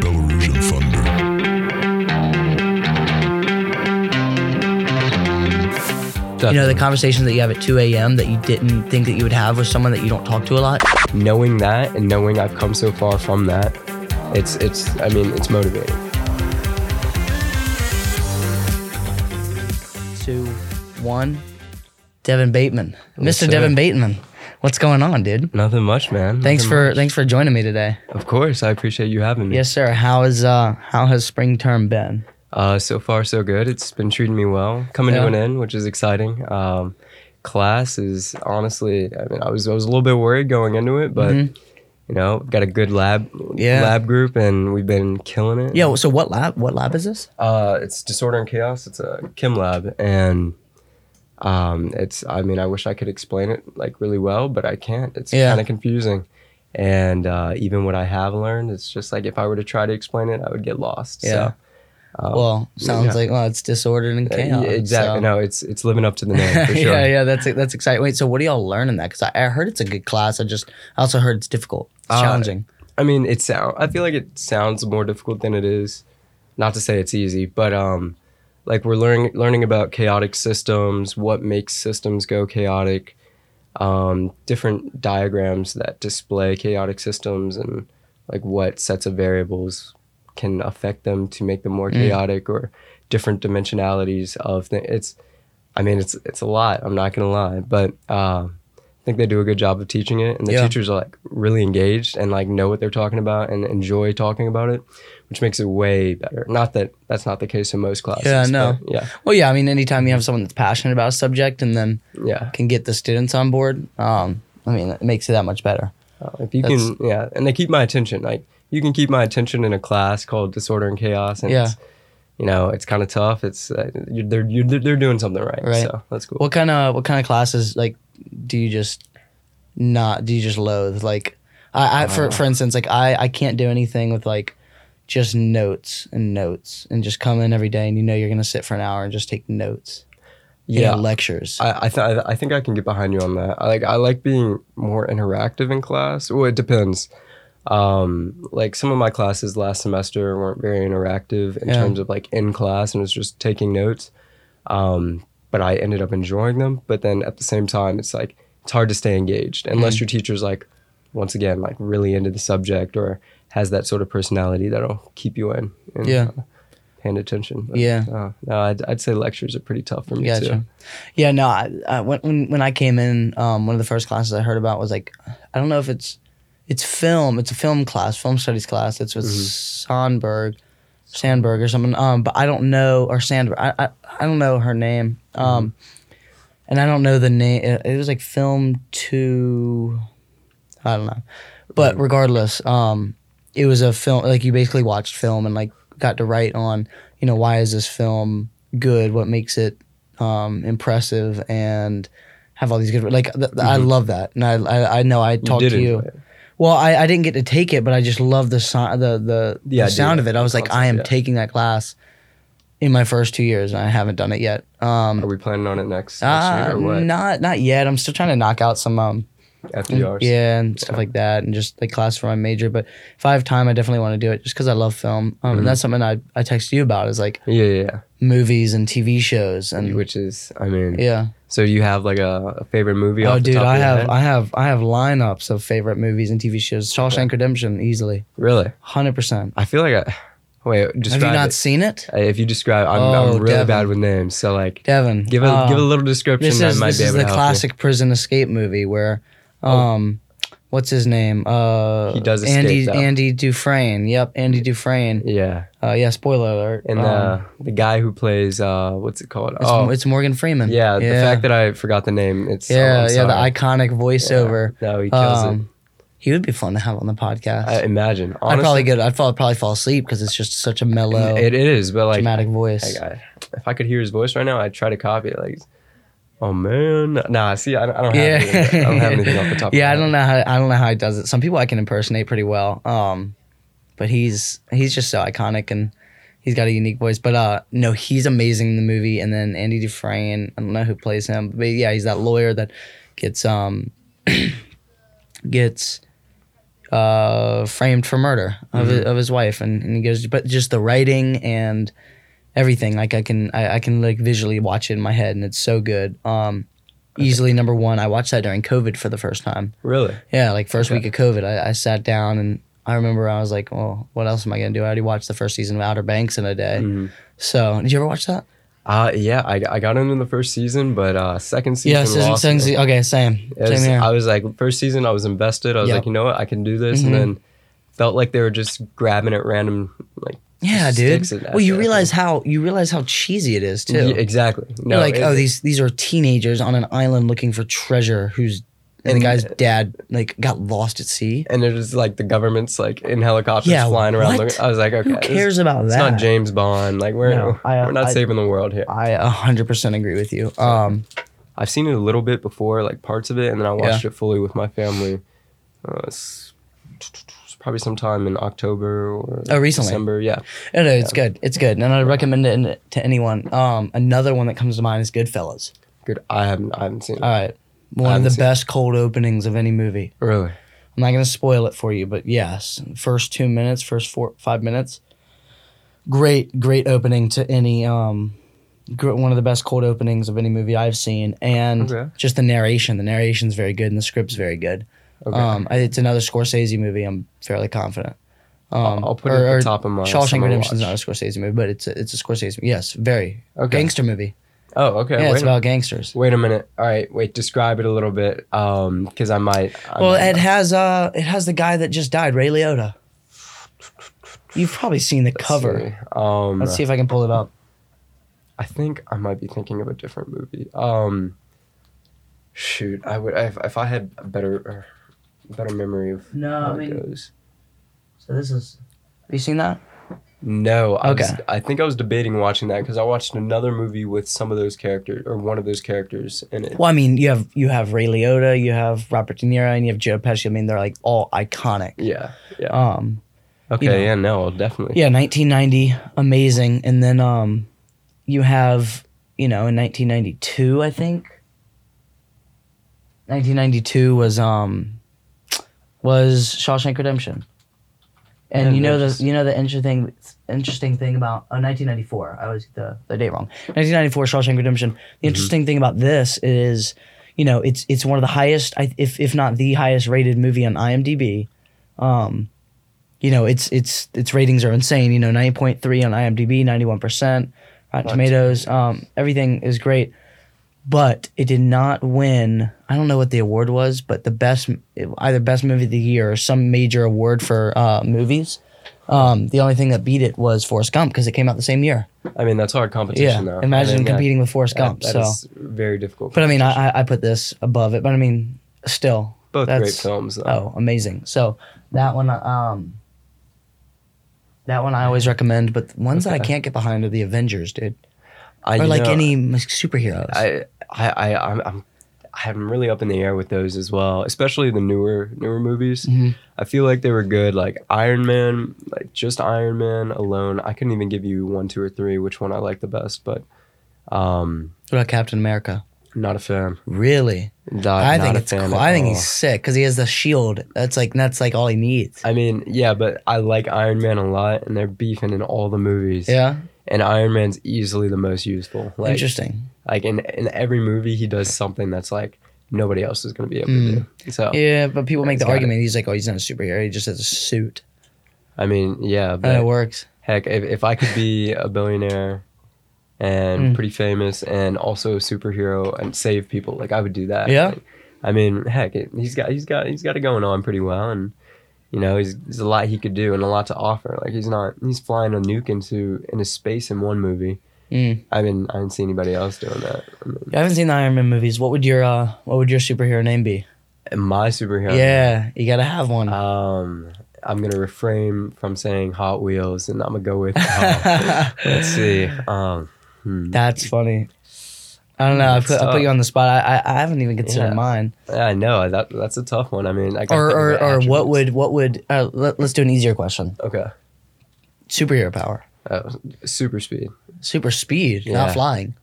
Belarusian You know, the conversation that you have at 2 a.m. that you didn't think that you would have with someone that you don't talk to a lot. knowing that and knowing I've come so far from that, it's it's I mean it's motivating. Two, one. Devin Bateman, Yes, Mr. sir. Devin Bateman. What's going on, dude? Nothing much, man. Thanks Nothing for much. thanks for joining me today. Of course, I appreciate you having me. Yes, sir. How is uh how has spring term been? Uh, so far so good. It's been treating me well. Coming Yeah. to an end, which is exciting. Um, class is honestly, I mean, I was I was a little bit worried going into it, but Mhm. you know, got a good lab Yeah. lab group, and we've been killing it. Yeah. So what lab? What lab is this? Uh, it's disorder and chaos. It's a chem lab, and um, it's. I mean, I wish I could explain it like really well, but I can't. It's Yeah. kind of confusing, and uh, even what I have learned, it's just like if I were to try to explain it, I would get lost. Yeah. So, um, well, sounds yeah. like well, it's disordered and uh, chaos. yeah, exactly. so- No, it's it's living up to the name for sure. yeah, yeah, that's that's exciting. Wait, so what do y'all learn in that? Because I, I heard it's a good class. I just I also heard it's difficult, it's Uh, challenging. I mean, it sound. I feel like it sounds more difficult than it is. Not to say it's easy, but um, like we're learning learning about chaotic systems, what makes systems go chaotic, um, different diagrams that display chaotic systems, and like what sets of variables can affect them to make them more Mm. chaotic, or different dimensionalities of things. It's, I mean, it's it's a lot. I'm not gonna lie, but. Uh, I think they do a good job of teaching it, and the Yeah. teachers are like really engaged and like know what they're talking about and enjoy talking about it, which makes it way better. Not that that's not the case in most classes. Yeah, no. Yeah, Well, yeah, I mean, anytime you have someone that's passionate about a subject and then yeah. can get the students on board, um, I mean, it makes it that much better. Uh, if you can, yeah, and they keep my attention. Like you can keep my attention in a class called Disorder and Chaos, and Yeah. it's, you know, it's kind of tough. It's uh, you they're you're, they're doing something right, Right. So that's cool. What kind of what kind of classes like do you just not do you just loathe? Like, I, I for for instance, like I I can't do anything with like just notes and notes and just come in every day and you know you're gonna sit for an hour and just take notes. You yeah, know, lectures. I I, th- I think I can get behind you on that. I like I like being more interactive in class. Well, it depends. Um, like some of my classes last semester weren't very interactive in Yeah. terms of like in class and it was just taking notes. Um, but I ended up enjoying them. But then at the same time, it's like it's hard to stay engaged unless Mhm. your teacher's like, once again, like really into the subject or has that sort of personality that'll keep you in. And, Yeah. uh, paying attention. But, Yeah. Uh, no, I'd, I'd say lectures are pretty tough for me Gotcha. too. Yeah, no. I, I, when when when I came in, um, one of the first classes I heard about was like, I don't know if it's it's film. It's a film class, film studies class. It's with Sandberg, Sandberg or something. Um, but I don't know or Sandberg. I I, I don't know her name. Um, and I don't know the name. It, it was like film two. I don't know, but regardless, um, it was a film. Like you basically watched film and like got to write on, you know, why is this film good? What makes it um, impressive and have all these good like th- th- I love that and I I, I know I talked to you. it. Well, I, I didn't get to take it, but I just love the so- the the, The the sound of it. I was like, I am yeah. taking that class in my first two years, and I haven't done it yet. Um, Are we planning on it next, next uh, or what? not not yet. I'm still trying to knock out some um FDRs. yeah and stuff like that, and just like class for my major. But if I have time, I definitely want to do it just because I love film. Um, Mm-hmm. and that's something I I text you about is like Yeah, yeah, movies and TV shows and. Which is, I mean, yeah. so you have like a, a favorite movie? Oh, dude, I have head? I have I have lineups of favorite movies and TV shows. Shawshank Redemption, easily, really. hundred percent. I feel like I. Wait, describe Have you not it. seen it, Uh, If you describe, I'm, Oh, I'm really Devin. bad with names. So like, Devin? give a give a little description. This is might this be is able the classic prison escape movie where, um, what's his name? Uh, He does Andy though. Andy Dufresne. Yep, Andy Dufresne. Yeah, Uh, yeah, spoiler alert. and Um, uh, the guy who plays uh, what's it called? it's, oh, it's Morgan Freeman. yeah, yeah, The fact that I forgot the name. It's oh, yeah, I'm yeah, the iconic voiceover. No, he kills it. Um, He would be fun to have on the podcast. I imagine. I'd probably get. I'd probably, probably fall asleep because it's just such a mellow, It, it is, but like, dramatic voice. like, I, if I could hear his voice right now, I'd try to copy it. Like, oh man, nah. See, I, don't- I don't have. yeah, Anything, I don't have anything off the top. yeah, I of my don't head. know how I don't know how he does it. Some people I can impersonate pretty well. Um, but he's he's just so iconic and he's got a unique voice. But uh, no, he's amazing in the movie. And then Andy Dufresne, I don't know who plays him, but yeah, he's that lawyer that gets um gets uh, framed for murder of, his, of his wife, and, and he goes, but just the writing and everything, like I can I, I can like visually watch it in my head, and it's so good. Um, easily number one. I watched that during COVID for the first time. Really? Yeah, like first Okay. week of COVID, I, I sat down and I remember I was like, well, what else am I gonna do? I already watched the first season of Outer Banks in a day. Mm-hmm. So, did you ever watch that? Uh, yeah, I, I got into the first season, but uh, second season. Yeah, season, lost season, okay, same, was- same here. I was like, first season, I was invested. I was Yep. like, you know what, I can do this, Mhm. and then felt like they were just grabbing at random, like yeah, dude. Well, you realize how you realize how cheesy it is too. Yeah, exactly. You're like, it- oh, these these are teenagers on an island looking for treasure. Who's and, the And- guy's dad like got lost at sea. and it was like the government's like in helicopters Yeah, flying around. looking- I was like, okay, Who this- cares about that? It's not James Bond. Like we're No, I, uh, we're not I- saving the world here. I a hundred percent agree with you. Um, I've seen it a little bit before, like parts of it, and then I watched it fully with my family. Uh, probably sometime in October or Oh, recently? December. Yeah, no, no, it's good. It's good, and I recommend it to anyone. Um, another one that comes to mind is Goodfellas. good. I haven't I haven't seen it. All right, one of the best cold openings of any movie. really. I'm not gonna spoil it for you, but yes, first two minutes, first four five minutes, great, great opening to any um, one of the best cold openings of any movie I've seen, and Okay. just the narration. The narration's very good, and the script's very good. Okay. Um, it's another Scorsese movie. I'm fairly confident. Um, I'll put it at the top of my Shawshank Redemption's watch. not a Scorsese movie, but it's a, it's a Scorsese. Yes, very Okay. gangster movie. Oh, okay. yeah, it's about gangsters. wait a minute. All right, wait. Describe it a little bit, um, because I might. I Well, might it has uh, it has the guy that just died, Ray Liotta. You've probably seen the let's cover. see. Um, Let's see if I can pull it up. I think I might be thinking of a different movie. Um, shoot, I would if, if I had a better, better memory of No, how I it goes. So this is. Have you seen that? No, I was, Okay. I think I was debating watching that because I watched another movie with some of those characters or one of those characters in it. Well, I mean, you have you have Ray Liotta, you have Robert De Niro, and you have Joe Pesci. I mean, they're like all iconic. Yeah, yeah. Um, okay, you know. yeah, no, definitely. yeah, 1990, amazing, and then um, you have you know in 1992, I think. 1992 was um, was Shawshank Redemption, and you know the interesting. you know the interesting interesting thing about oh 1994. I always get the the date wrong. 1994 Shawshank Redemption. Mm-hmm. The interesting thing about this is, you know, it's it's one of the highest, if if not the highest rated movie on IMDb. Um, you know, its its its ratings are insane. You know, 9.3 on IMDb, 91 percent. Rotten Tomatoes, um, everything is great, but it did not win. I don't know what the award was, but the best, either best movie of the year or some major award for uh, movies. Um, the only thing that beat it was Forrest Gump because it came out the same year. I mean, that's hard Yeah, competition, though. imagine I mean, that- competing with Forrest that- Gump. that so, is very difficult. but I mean. I, I put this above it. But I mean, still, both great films. Though. Oh, amazing! So that one, um, that one I always recommend. But the ones that I can't get behind are the Avengers, dude, I, or like know, any superheroes. I, I, I, I'm, I'm, I'm really up in the air with those as well, especially the newer, newer movies. Mhm. I feel like they were good. Like Iron Man, like just Iron Man alone. I couldn't even give you one, two, or three which one I like the best, but um, what about Captain America? not a fan. Really, Not, I not think it's cool. I think he's sick because he has the shield. That's like that's like all he needs. I mean, yeah, but I like Iron Man a lot, and they're beefing in all the movies. Yeah, and Iron Man's easily the most useful. Like, interesting. Like in in every movie, he does something that's like nobody else is going to be able Mm. to do. So Yeah, but people make the argument. He's like, oh, he's not a superhero. He just has a suit, I mean, yeah, and it works. heck, if, if I could be a billionaire and Mm. pretty famous and also a superhero and save people, like I would do that. Yeah. Like, I mean, heck, it, he's got he's got he's got it going on pretty well, and you know, he's there's a lot he could do and a lot to offer. Like he's not he's flying a nuke into into space in one movie. Mm. I mean, I didn't see anybody else doing that. I mean, I haven't seen the Iron Man movies. What would your uh, what would your superhero name be? my superhero. Yeah, you gotta have one. Um, I'm gonna refrain from saying Hot Wheels, and I'm gonna go with. uh, let's see. Um, hmm. That's funny. I don't know. I put, I put you on the spot. I I, I haven't even considered Yeah. mine. I know that that's a tough one. I mean, I Or or, or what would what would uh, let, let's do an easier question. Okay. Superhero power, Uh, super speed. Super speed, Yeah. not flying.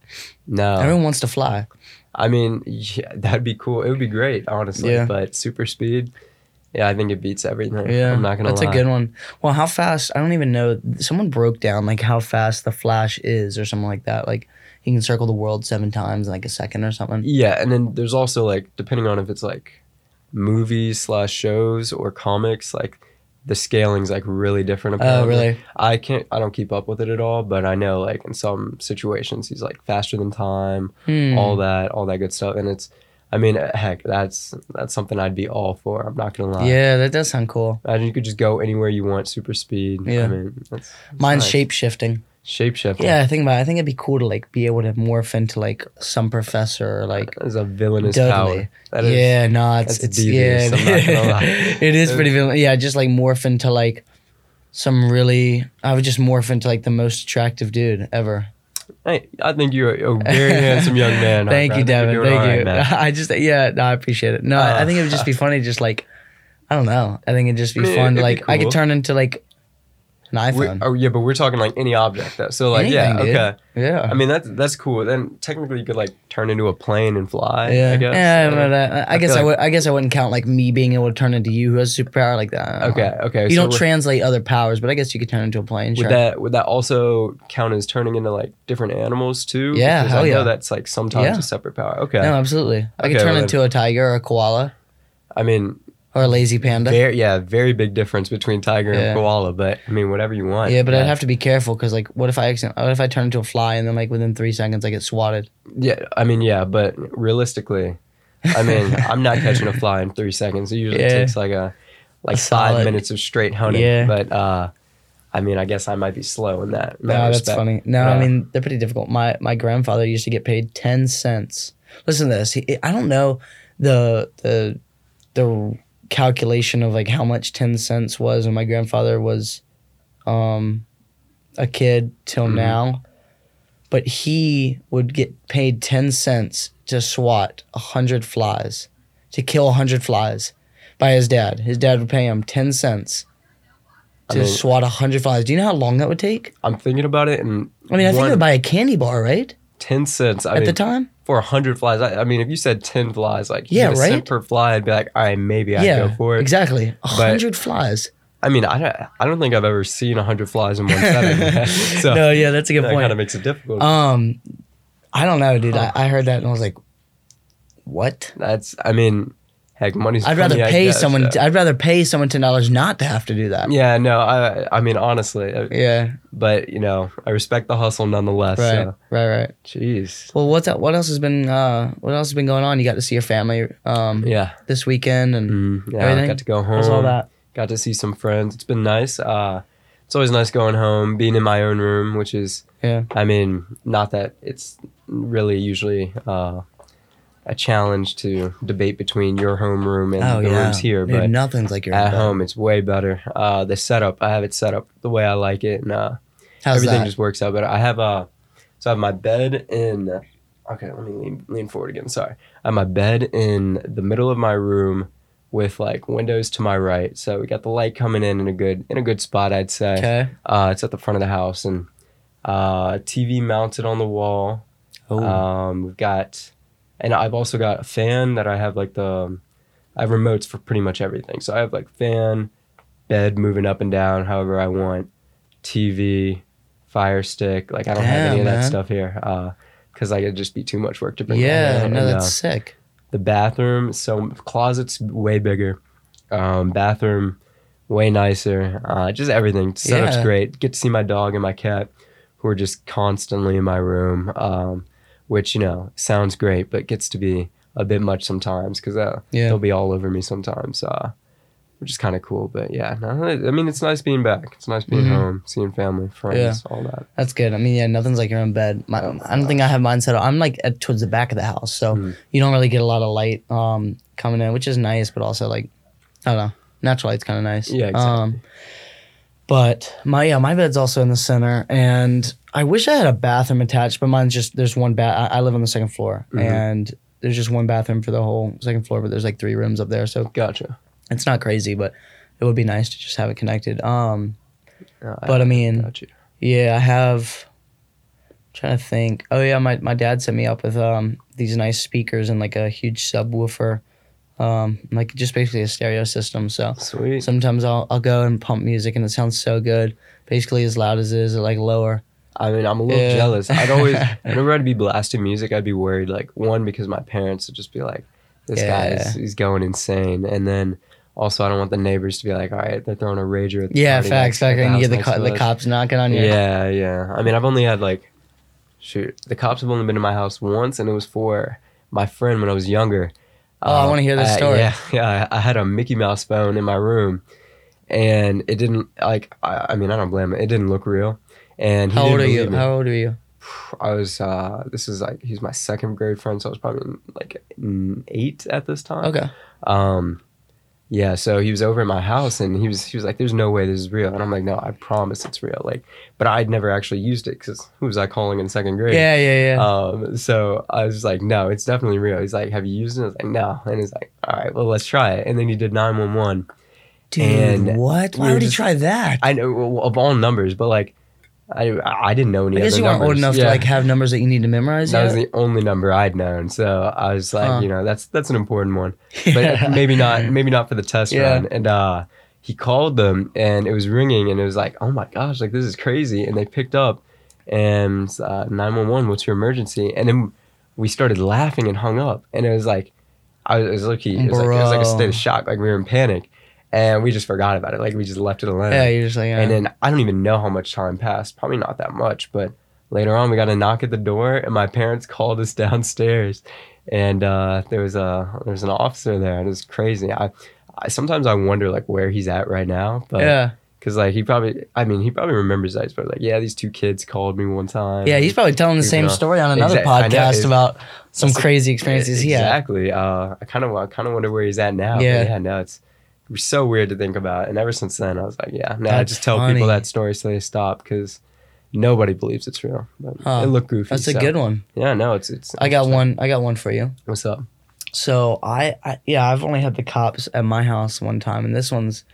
No, Everyone wants to fly. I mean, yeah, that'd be cool. It would be great, honestly. Yeah. But super speed, Yeah, I think it beats everything. Yeah, I'm not gonna lie. That's lie. a good one. Well, how fast? I don't even know. Someone broke down like how fast the Flash is, or something like that. Like he can circle the world seven times in like a second or something. Yeah, and then there's also like depending on if it's like movies slash shows or comics, like the scaling's like really different. Oh, Apparently. really? I can't. I don't keep up with it at all, but I know like in some situations he's like faster than time, Hmm. all that, all that good stuff, and it's. I mean, heck, that's that's something I'd be all for. I'm not gonna lie. Yeah, that does sound cool. Imagine you could just go anywhere you want, super speed. Yeah. I mean, that's, that's Mine's nice. shape shifting. Shape shifting. Yeah, I think about. It. I think it'd be cool to like be able to morph into like some professor or like That is a villainous Dudley. power. That is, yeah, no, it's it's devious, yeah, I'm not gonna lie. it is pretty villain. Yeah, just like morph into like some really. I would just morph into like the most attractive dude ever. Hey, I think you're a very handsome young man. Thank Harper. you, Devin. Thank all you. man. I just yeah, no, I appreciate it. No, I- I Uh, think it would just be funny, just like I don't know. I think it'd just be I mean, fun. be like I could turn into like an We're- oh yeah, but we're talking like any object though. So like yeah, dude. okay. yeah. I mean that's that's cool. Then technically you could like turn into a plane and fly. yeah, I guess. yeah, but, uh, I, I guess I like- would. I guess I wouldn't count like me being able to turn into you who has a superpower like that. I okay, okay. You so don't translate other powers, but I guess you could turn into a plane. Would Sure. that would that also count as turning into like different animals too? Yeah, Because hell I know yeah. that's like sometimes Yeah. a separate power. Okay. no, absolutely. I could turn well into a tiger or a koala I mean, or a lazy panda. very yeah, very big difference between tiger Yeah. and koala. But I mean, whatever you want. yeah, but I'd have to be careful because like, what if I accident- what if I turn into a fly and then like within three seconds I get swatted? Yeah, I mean, yeah, but realistically, I mean, I'm not catching a fly in three seconds. It usually Yeah. takes like a like A five solid- minutes of straight hunting. Yeah. But uh, I mean, I guess I might be slow in that. in No, that that's respect. funny. No, I mean they're pretty difficult. My my grandfather used to get paid ten cents. Listen to this. He, I don't know the the the calculation of like how much ten cents was when my grandfather was um a kid till Mhm. now, but he would get paid ten cents to swat a hundred flies, to kill a hundred flies, by his dad. His dad would pay him ten cents. I To mean- swat a hundred flies. Do you know how long that would take? I'm thinking about it, and I mean, I think one- it would buy a candy bar, right? ten cents. I At mean, the time? For a hundred flies. I, I mean, if you said ten flies, like Yeah, right? cent per fly, I'd be like, all right, maybe I'd yeah, go for it. exactly. A But- hundred flies. I mean, I don't, I don't think I've ever seen a hundred flies in one setting. so no, yeah, that's a good point. that kind point. of makes it difficult. um, I don't know, dude. I, I heard that and I was like, what? That's, I mean, heck, money's. I'd rather pay guess, someone. I'd rather pay someone ten dollars not to have to do that. Yeah, no, I I mean honestly, uh, Yeah. but you know, I respect the hustle nonetheless. Right. So, Right. Right. jeez. Well, what's that? What else has been? Uh, what else has been going on? You got to see your family um Yeah. this weekend and Mm, yeah, Everything? got to go home. how's all that? Got to see some friends. It's been nice. Uh, it's always nice going home, being in my own room, which is, Yeah. I mean, not that it's really usually uh, a challenge to debate between your home room and Oh the yeah. rooms here, Dude, but nothing's like your at bed. home it's way better. Uh, the setup, I have it set up the way I like it, and uh, everything that? just works out better. I have a so I have my bed in okay, let me lean lean forward again. Sorry. I have my bed in the middle of my room with like windows to my right. So we got the light coming in in a good in a good spot, I'd say. okay. Uh, it's at the front of the house and uh, TV mounted on the wall. Oh. Um, we've got and I've also got a fan that I have like the I have remotes for pretty much everything. So I have like fan, bed moving up and down however I want, TV, fire stick. Like I don't have any Damn, of that man. stuff here because like it'd just be too much work to bring. yeah. No, that's uh, sick. the bathroom. So closet's way bigger. Um, bathroom way nicer. Uh, just everything. Setup's Yeah. great. Get to see my dog and my cat, who are just constantly in my room. Um, which you know sounds great, but gets to be a bit much sometimes because uh, Yeah. they'll be all over me sometimes. Uh, which is kind of cool. But yeah, no, I mean it's nice being back. It's nice being Mhm. home, seeing family, friends, all that. That's good. I mean, yeah, nothing's like your own bed. My, I don't think I have mine set up. I'm like at, towards the back of the house, so Mhm. you don't really get a lot of light um, coming in, which is nice, but also like I don't know, natural light's kind of nice. Yeah, exactly. Um, but my yeah, my bed's also in the center, and I wish I had a bathroom attached, but mine's just there's one bath. I, I live on the second floor, Mhm. and there's just one bathroom for the whole second floor, but there's like three rooms up there, so Gotcha. it's not crazy, but it would be nice to just have it connected. Um, But, I mean- yeah, I have. trying to think. Oh yeah, my, my dad set me up with um these nice speakers and like a huge subwoofer. um, like just basically a stereo system. So Sweet. sometimes I'll I'll go and pump music, and it sounds so good. Basically as loud as it is, like lower. I mean, I'm a little Yeah. jealous. I'd always, whenever I'd be blasting music, I'd be worried. Like one, because my parents would just be like, "This guy Yeah. is he's going insane," and then also I don't want the neighbors to be like, "All right, they're throwing a rager." At the Yeah, party facts, facts. And you get the co- the cops knocking on you. Yeah, yeah. I mean, I've only had like, shoot, the cops have only been to my house once, and it was for my friend when I was younger. Oh, I wanna hear this I- story. Yeah, yeah. I I had a Mickey Mouse phone in my room, and it didn't like. I, I mean, I don't blame it. It didn't look real. And he How old are you? me. How old are you? I was. uh This is like he's my second grade friend, so I was probably like eight at this time. Okay. Um, yeah, so he was over at my house and he was he was like, "There's no way this is real," and I'm like, "No, I promise it's real." Like, but I'd never actually used it because who was I calling in second grade? Yeah, yeah, yeah. Um, so I was like, "No, it's definitely real." He's like, "Have you used it?" I was like, "No," and he's like, "All right, well, let's try it." And then he did nine one one. Dude, and what? Why would he try that? I know well, of all numbers, but like, I I didn't know any I guess you weren't old numbers. enough to like have numbers that you need to memorize That yet. was the only number I'd known, so I was like, Huh. you know, that's that's an important one, but maybe not, maybe not for the test Yeah. run. And uh, he called them, and it was ringing, and it was like, oh my gosh, like this is crazy. And they picked up, and uh, nine one one, what's your emergency? And then we started laughing and hung up, and it was like, I was, it was lucky, it was like it was like a state of shock, like we were in panic, and we just forgot about it, like we just left it alone. yeah, you're just like, And then I don't even know how much time passed. Probably not that much, but later on we got a knock at the door, and my parents called us downstairs, and uh, there was a there was an officer there, and it was crazy. I, I sometimes I wonder like where he's at right now, but yeah, because like he probably, I mean, he probably remembers that. He's probably like, yeah, these two kids called me one time. yeah. He's probably telling the same story on another Exact- I know, podcast about some crazy experiences he had. exactly. Uh, I kind of I kind of wonder where he's at now. but Yeah. yeah, no, it's. It was so weird to think about, and ever since then, I was like, "Yeah, no." I just tell funny. people that story so they stop because nobody believes it's real. But Huh. It looked goofy. That's a so- good one. Yeah, no, it's it's. I got one. I got one for you. What's up? So I, I yeah, I've only had the cops at my house one time, and this one's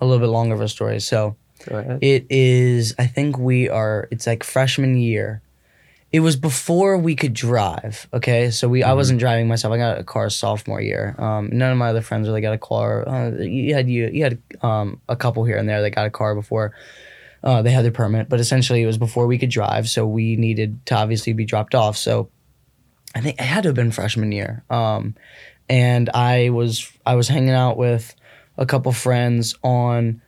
a little bit longer of a story. So it is. I think we are. It's like freshman year. It was before we could drive. Okay, so we I Mhm. wasn't driving myself. I got a car sophomore year. Um, none of my other friends really got a car. Uh, you had you you had um a couple here and there that got a car before. Uh, they had their permit, but essentially it was before we could drive, so we needed to obviously be dropped off. So I think it had to have been freshman year. Um, and I was I was hanging out with a couple friends on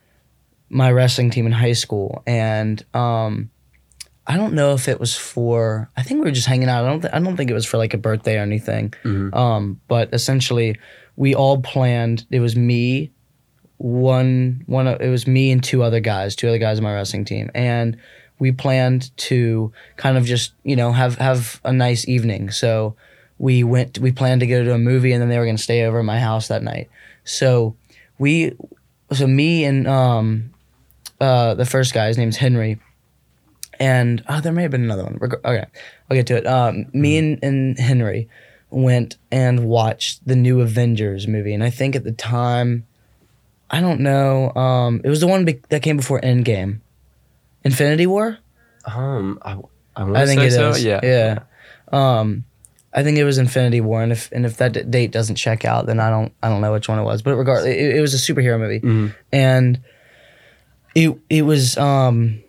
my wrestling team in high school, and um, I don't know if it was for. I think we were just hanging out. I don't. Th- I don't think it was for like a birthday or anything. Mhm. Um, but essentially, we all planned. It was me, one one. It was me and two other guys, two other guys in my wrestling team, and we planned to kind of just you know have have a nice evening. So we went. We planned to go to a movie, and then they were going to stay over at my house that night. So we, so me and um, uh, the first guy, his name's Henry, and oh, there may have been another one. Okay, I'll get to it. Um, me and, and Henry went and watched the new Avengers movie, and I think at the time, I don't know, um, it was the one be- that came before Endgame, Infinity War. Um, I I, I think it so. is. Yeah. yeah. Um, I think it was Infinity War, and if and if that d- date doesn't check out, then I don't I don't know which one it was. But regardless, it, it was a superhero movie, Mhm. and it it was um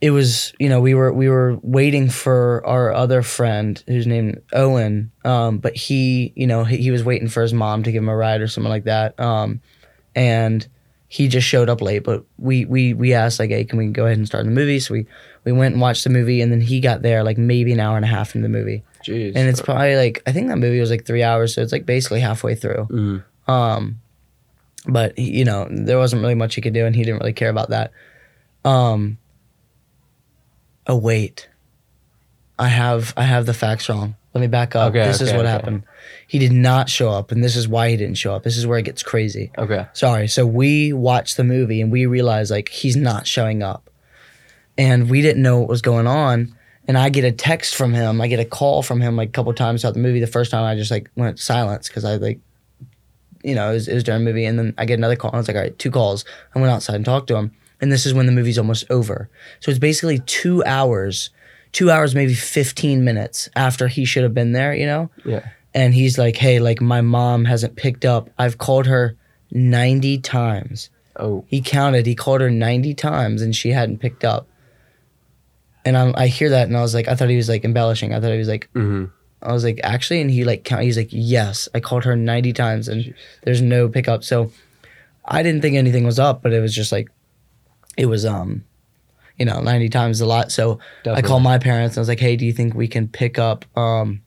it was you know we were we were waiting for our other friend who's named Owen, um, but he you know he, he was waiting for his mom to give him a ride or something like that, um, and he just showed up late. But we we we asked like, hey, can we go ahead and start the movie? So we we went and watched the movie, and then he got there like maybe an hour and a half into the movie, Jeez. and it's probably like I think that movie was like three hours, so it's like basically halfway through. Mhm. Um, but you know, there wasn't really much he could do, and he didn't really care about that. Um. Oh wait, I have I have the facts wrong. Let me back up. Okay, this is what okay. happened. He did not show up, and this is why he didn't show up. This is where it gets crazy. Okay. Sorry. So we watched the movie and we realized like he's not showing up. And we didn't know what was going on. And I get a text from him. I get a call from him like a couple times throughout the movie. The first time I just like went silence because I like, you know, it was, it was during the movie. And then I get another call. And I was like, all right, two calls. I went outside and talked to him. And this is when the movie's almost over. So it's basically two hours, two hours, maybe 15 minutes after he should have been there, you know? Yeah. and he's like, "Hey, like my mom hasn't picked up. I've called her 90 times." Oh, He counted. He called her 90 times and she hadn't picked up. And I'm, I hear that and I was like, I thought he was like embellishing. I thought he was like, mm-hmm. I was like, actually, and he like count. He's like, yes, I called her 90 times and there's no pickup. So I didn't think anything was up, but it was just like, it was um, you know, 90 times a lot. So I called my parents and I was like, hey, do you think we can pick up um,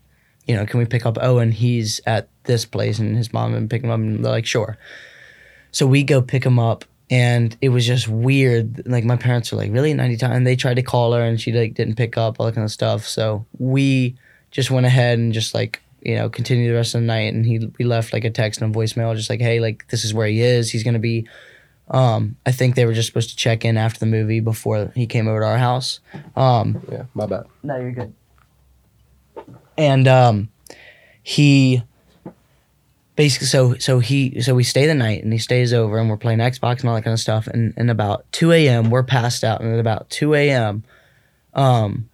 you know, can we pick up Owen? He's at this place and his mom and pick him up and they're like, sure. So we go pick him up and it was just weird. Like my parents were like, really 90 times? And they tried to call her and she like didn't pick up, all that kind of stuff. So we just went ahead and just like, you know, continued the rest of the night and he we left like a text and a voicemail just like, hey, like this is where he is. He's gonna be um I think they were just supposed to check in after the movie before he came over to our house. Um yeah, my bad. no, you're good. And um, he basically so so he so we stay the night and he stays over and we're playing Xbox and all that kind of stuff. And and about two a.m. we're passed out and at about two a.m. Um,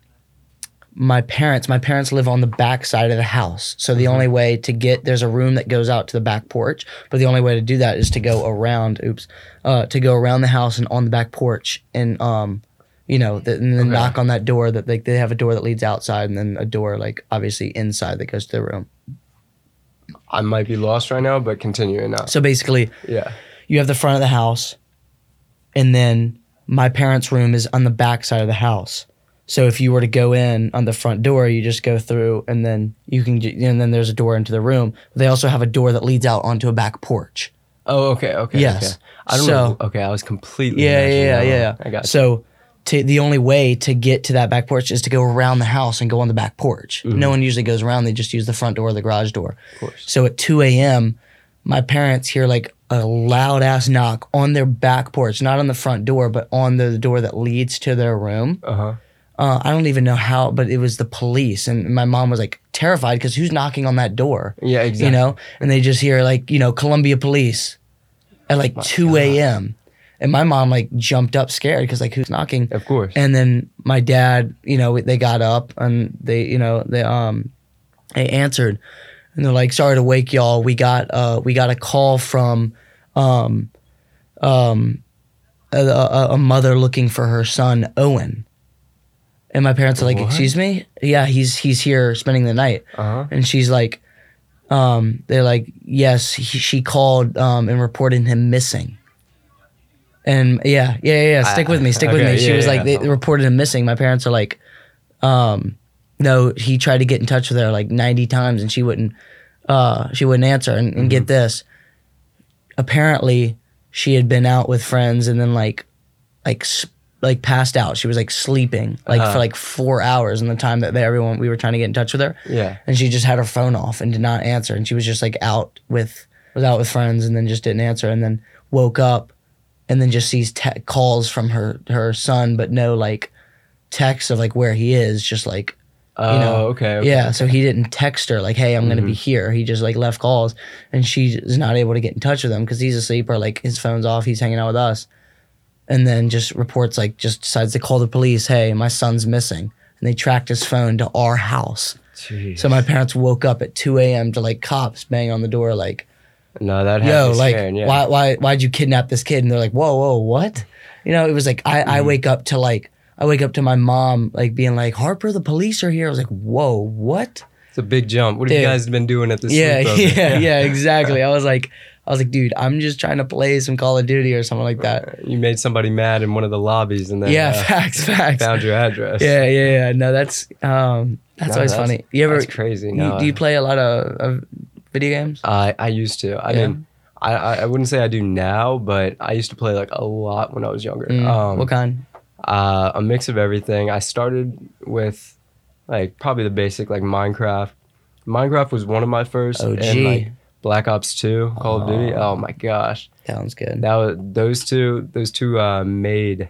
my parents my parents live on the back side of the house so the only way to get there's a room that goes out to the back porch but the only way to do that is to go around oops uh, to go around the house and on the back porch and um you know th- and then Okay. knock on that door that like they have a door that leads outside and then a door like obviously inside that goes to the room I might be lost right now, but continuing now. so basically yeah. you have the front of the house and then my parents room is on the back side of the house so if you were to go in on the front door you just go through and then you can and then there's a door into the room they also have a door that leads out onto a back porch Oh, okay, okay. Yes. Okay. I don't So- know. Okay, I was completely. yeah yeah yeah yeah I got you. so to, the only way to get to that back porch is to go around the house and go on the back porch no one usually goes around they just use the front door or the garage door Of course. So at 2 a.m., my parents hear like a loud ass knock on their back porch, not on the front door, but on the door that leads to their room. Uh huh. Uh, I don't even know how, but it was the police. And my mom was like terrified because who's knocking on that door? Yeah, exactly. You know? And they just hear like, you know, Columbia police at like 2 a.m. And my mom like jumped up scared because like who's knocking? Of course. And then my dad, you know, they got up and they, you know, they um they answered and they're like, "Sorry to wake y'all. We got uh we got a call from um um a, a, a mother looking for her son Owen." And my parents are like, What? "Excuse me? Yeah, he's he's here spending the night." Uh huh. And she's like, um, they're like, yes, he, she called um, and reported him missing. And yeah, yeah, yeah, yeah. Stick I- with me, stick with okay, me. She yeah, was like, yeah. they reported him missing. My parents are like, um, no, he tried to get in touch with her like 90 times and she wouldn't, uh, she wouldn't answer. And, and Mm-hmm. get this, apparently she had been out with friends and then like, like, like passed out. She was like sleeping like Uh-huh. for like four hours in the time that they, everyone we were trying to get in touch with her Yeah. and she just had her phone off and did not answer and she was just like out with was out with friends and then just didn't answer and then woke up and then just sees te- calls from her her son but no like text of like where he is just like Oh, know, okay, okay. yeah so he didn't text her like hey i'm gonna be Mhm. here he just like left calls and she is not able to get in touch with him because he's asleep or like his phone's off he's hanging out with us and then just reports like just decides to call the police hey my son's missing and they tracked his phone to our house Jeez. so my parents woke up at 2 a.m. to like cops bang on the door, like, no, that "Yo, like, scared, yeah. why, why, why'd you kidnap this kid?" And they're like, "Whoa, whoa, what?" You know, it was like I, I Mm-hmm. wake up to like I wake up to my mom like being like, "Harper, the police are here." I was like, "Whoa, what?" It's a big jump. What have you guys been doing at this? yeah, sleepover? yeah, yeah, exactly. I was like, I was like, dude, I'm just trying to play some Call of Duty or something like that. You made somebody mad in one of the lobbies, and then yeah, uh, facts, facts. found your address. Yeah, yeah, yeah. No, that's um, that's No, always that's- funny. You ever? Crazy. you- do you play a lot of, of video games? I I used to. I Yeah. mean, I, I wouldn't say I do now, but I used to play like a lot when I was younger. Mm, Um, what kind? uh, a mix of everything. I started with like probably the basic like Minecraft. Minecraft was one of my first, OG. and like Black Ops Two, Call of Duty. Oh. Oh my gosh, that Sounds good. that was those two. Those two uh, made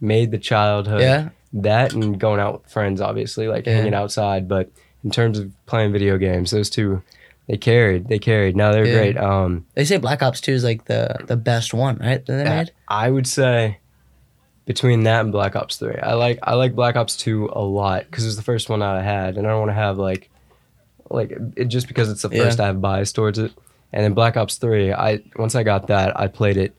made the childhood. Yeah. That and going out with friends, obviously, like Yeah. hanging outside. But in terms of playing video games, those two, they carried. They carried. No, they're great. Um, They say Black Ops 2 is like the the best one, right? That they made? I would say between that and Black Ops Three, I like I like Black Ops Two a lot because it was the first one that I had, and I don't want to have like like it, just because it's the Yeah. first I have bias towards it. And then Black Ops Three, I once I got that, I played it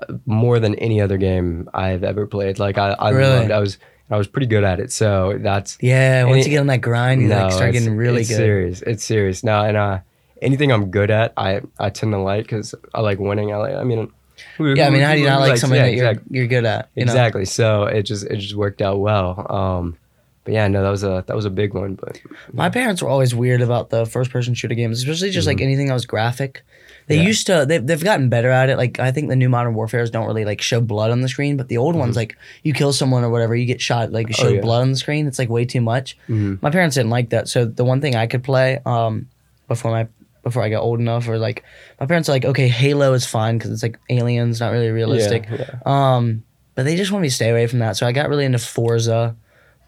uh, more than any other game I've ever played. Like I, I Really? loved. I was I was pretty good at it. So that's Yeah, once Any- you get on that grind, you like start getting really it's good. serious. It's serious. No, and uh, anything I'm good at, I I tend to like because I like winning. I like. I mean, Yeah, I mean, how do you not like likes- something yeah, that you're exact- you're good at? You know? exactly. So it just it just worked out well. Um, but yeah, no, that was a that was a big one. But My parents were always weird about the first person shooter games, especially just like anything that was graphic. They Mm-hmm. Yeah. used to they've, they've gotten better at it. Like I think the new modern warfares don't really like show blood on the screen, but the old ones like you kill someone or whatever, you get shot, like you show Mm-hmm. Oh, yeah. blood on the screen. It's like way too much. Mhm. My parents didn't like that. So the one thing I could play um before my before I got old enough or like my parents are like, okay, Halo is fine because it's like aliens, not really realistic. Yeah. Um, but they just want me to stay away from that. So I got really into Forza,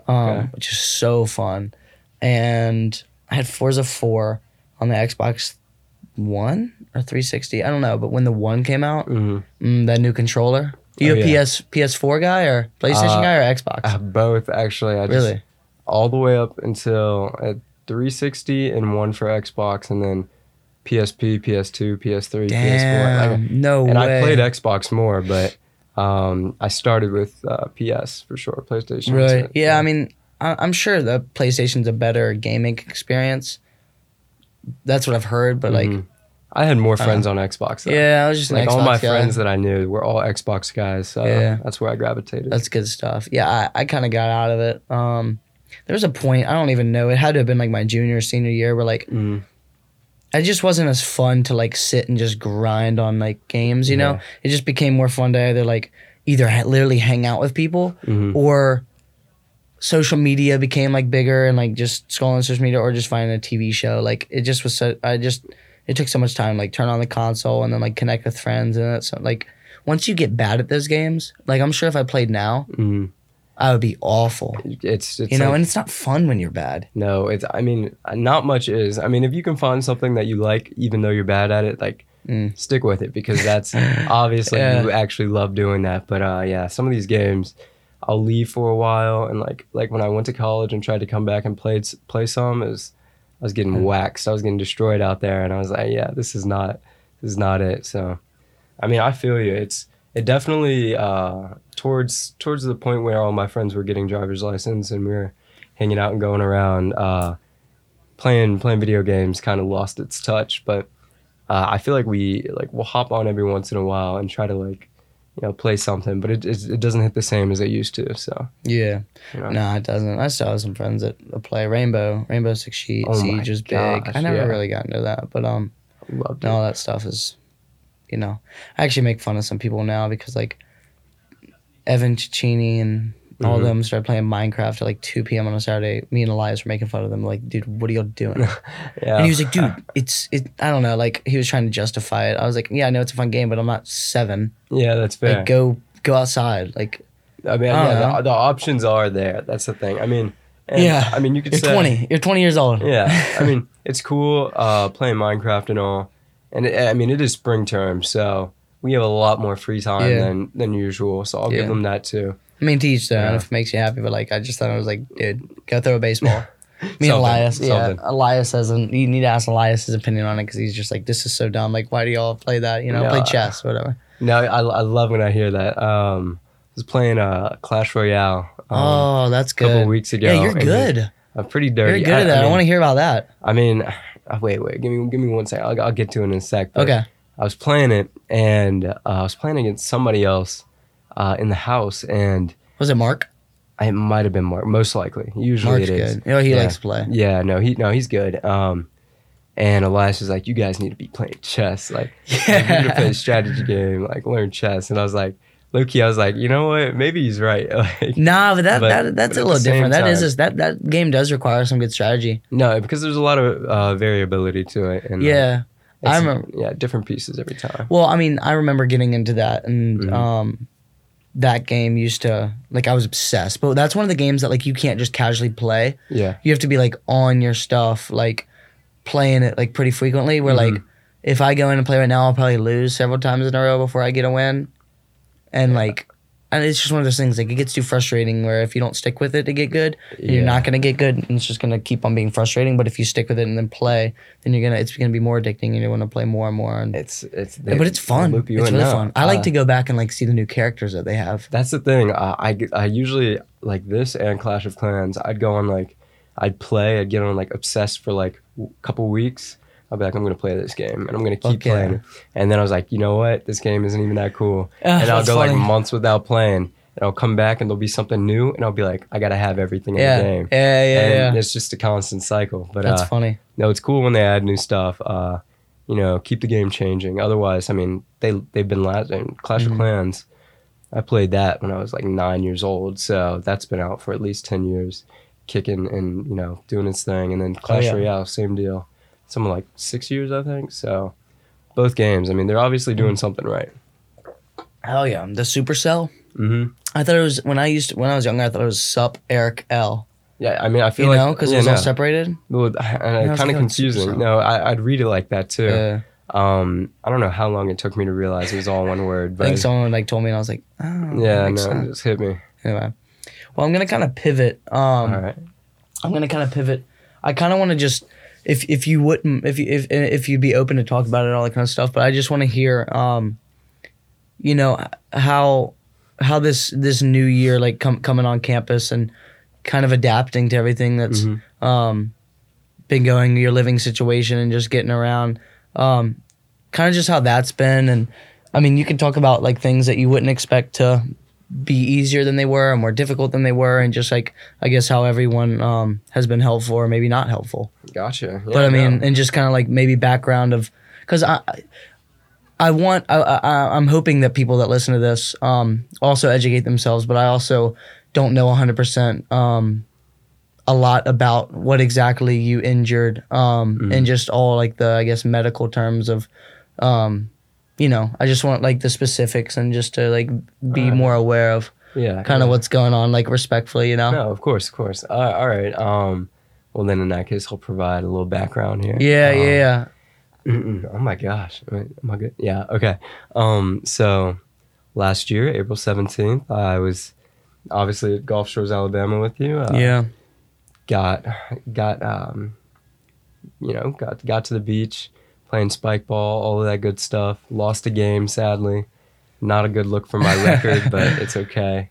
um, Okay. which is so fun. And I had Forza 4 on the Xbox One or 360. I don't know. But when the one came out, Mhm. mm, that new controller. Do you Oh, a yeah. PS PS4 guy or PlayStation Uh, guy or Xbox? Uh, both actually. I just, really? all the way up until at 360 and one for Xbox, and then PSP, PS2, PS3, PS4. Like, Damn. no and way. I played Xbox more, but um, I started with uh, PS for sure. PlayStation. Really? so- Yeah, I mean, I, I'm sure the PlayStation's a better gaming experience. That's what I've heard, but like, Mhm. I had more friends on Xbox. Though. yeah, I was just like all my guy. friends that I knew were all Xbox guys, so Yeah. that's where I gravitated. That's good stuff. Yeah, I, I kind of got out of it. Um, there was a point I don't even know. It had to have been like my junior or senior year where like Mm. It just wasn't as fun to like sit and just grind on like games. You know, Yeah. it just became more fun to either like either ha- literally hang out with people Mhm. or social media became like bigger and like just scrolling social media or just finding a TV show. Like it just was so I just it took so much time like turn on the console and then like connect with friends and that's like once you get bad at those games, like I'm sure if I played now, Mhm. I would be awful. It's, it's You know, like- and it's not fun when you're bad. No, it's. I mean, not much is. I mean, if you can find something that you like, even though you're bad at it, like Mm. stick with it because that's obviously Yeah. you actually love doing that. But uh, yeah, some of these games, I'll leave for a while, and like like when I went to college and tried to come back and play play some, was, I was getting waxed. I was getting destroyed out there, and I was like, yeah, this is not this is not it. So, I mean, I feel you. It's it definitely uh, towards towards the point where all my friends were getting driver's license and we were hanging out and going around uh, playing playing video games kind of lost its touch but uh, i feel like we like we'll hop on every once in a while and try to like you know play something but it, it, it doesn't hit the same as it used to so Yeah. you know No, it doesn't. I still have some friends that play Rainbow. Rainbow Six Siege, Oh Siege is big. gosh, I never yeah. really got into that, but um, loved it. all that stuff is, you know, I actually make fun of some people now because like Evan Ciccini and all of Mhm. them started playing Minecraft at like 2 p.m. on a Saturday. Me and Elias were making fun of them. Like, dude, what are y'all doing? yeah And he was like, dude, it's it. I don't know. Like he was trying to justify it. I was like, yeah, I know it's a fun game, but I'm not seven. yeah that's fair Like go go outside. Like i mean I yeah the, the options are there that's the thing i mean and, Yeah. i mean you could you're say 20. You're 20 years old. yeah i mean it's cool uh playing minecraft and all and it, i mean it is spring term so we have a lot more free time Yeah. than than usual so i'll Yeah. give them that too I mean, to each their own Yeah. if it makes you happy. But like, I just thought I was like, dude, go throw a baseball. Me and Elias, yeah, something. Elias hasn't. You need to ask Elias his opinion on it because he's just like, this is so dumb. Like, why do y'all play that? You know, No, play chess, whatever. No, I, I love when I hear that. Um, I was playing uh, Clash Royale um, oh, that's a couple good. weeks ago. yeah, you're and good. I'm pretty You're dirty. good at that. I, I, want to hear about that. I mean, uh, wait, wait. Give me, give me one second. I'll, I'll get to it in a sec. but Okay. I was playing it, and uh, I was playing against somebody else uh, in the house, and Was it Mark? I it might have been Mark. Most likely, usually Mark's it is. good. You know, he Yeah. likes to play. Yeah, no, he no, he's good. Um, and Elias was like, "You guys need to be playing chess. Like, like, you need to play a strategy game. Like, learn chess." And I was like, Loki, I was like, you know what? Maybe he's right. Like, Nah, but that, But- that that's but a little different. That is just, that that game does require some good strategy. no, because there's a lot of uh, variability to it. And uh, Yeah. I remember- Yeah, different pieces every time. Well, I mean, I remember getting into that, and Mhm. um, that game used to like I was obsessed. But that's one of the games that like you can't just casually play. Yeah. You have to be like on your stuff, like playing it like pretty frequently. Where like Mhm. if I go in and play right now, I'll probably lose several times in a row before I get a win, and like and it's just one of those things like it gets too frustrating where if you don't stick with it to get good, then you're not gonna get good, and it's just gonna keep on being frustrating. But if you stick with it and then play, then you're gonna it's gonna be more addicting, and you're gonna play more and more. And It's it's Yeah, but it's fun. you It's really No, fun. I like uh, to go back and like see the new characters that they have. That's the thing. Uh, I I usually like this and Clash of Clans. I'd go on like, I'd play. I'd get on like obsessed for like a couple weeks. I'll be like, I'm gonna play this game and I'm gonna keep yeah. playing. And then I was like, you know what? This game isn't even that cool. Ah, and I'll go like months without playing. And I'll come back and there'll be something new, and I'll be like, I gotta have everything in the game. yeah, yeah, and yeah. It's just a constant cycle. But That's uh, funny. no, it's cool when they add new stuff. Uh, you know, keep the game changing. Otherwise, I mean, they they've been lasting. Clash Mhm. of Clans, I played that when I was like nine years old, so that's been out for at least ten years, kicking and you know doing its thing. And then Clash Oh, yeah. Royale, same deal. Something like six years, I think. So, both games. I mean, they're obviously doing something right. Hell yeah, the Supercell. hmm I thought it was when I used to, when I was younger. I thought it was Sup Eric L. Yeah, I mean, I feel You like know, because yeah, it was all separated. Well, and I kind of confusing. Supercell. No, I, I'd read it like that too. Yeah. Um, I don't know how long it took me to realize it was all one word, I but think someone like told me, and I was like, oh, yeah, no, it sense. just hit me. Anyway, well, I'm gonna kind of pivot. Um, all right. I'm gonna kind of pivot. I kind of want to just, if if you wouldn't, if you if if you'd be open to talk about it, all that kind of stuff. But I just want to hear, um, you know, how how this this new year like com- coming on campus and kind of adapting to everything that's Mhm. um been going your living situation and just getting around. Um, kind of just how that's been, and I mean, you can talk about like things that you wouldn't expect to be easier than they were or more difficult than they were, and just like I guess how everyone um, has been helpful or maybe not helpful. Gotcha. Yeah, but I mean, no. and just kind of like maybe background of because I. I want. I, I, I'm hoping that people that listen to this um, also educate themselves, but I also don't know 100 percent um, a lot about what exactly you injured um, Mm. and just all like the I guess medical terms of, um, you know. I just want like the specifics and just to like be Alright. more aware of yeah, kind of yeah. what's going on, like respectfully, you know. No, of course, of course. Uh, all right. Um, well, then in that case, I'll provide a little background here. Yeah, Um, yeah, yeah. Mm-mm. Oh my gosh. Am I good? Yeah. Okay. Um, so last year, April 17th, I was obviously at Gulf Shores, Alabama with you. Uh, yeah. Got, got, um, you know, got, got to the beach, playing spike ball, all of that good stuff. Lost a game, sadly. Not a good look for my record, but it's okay.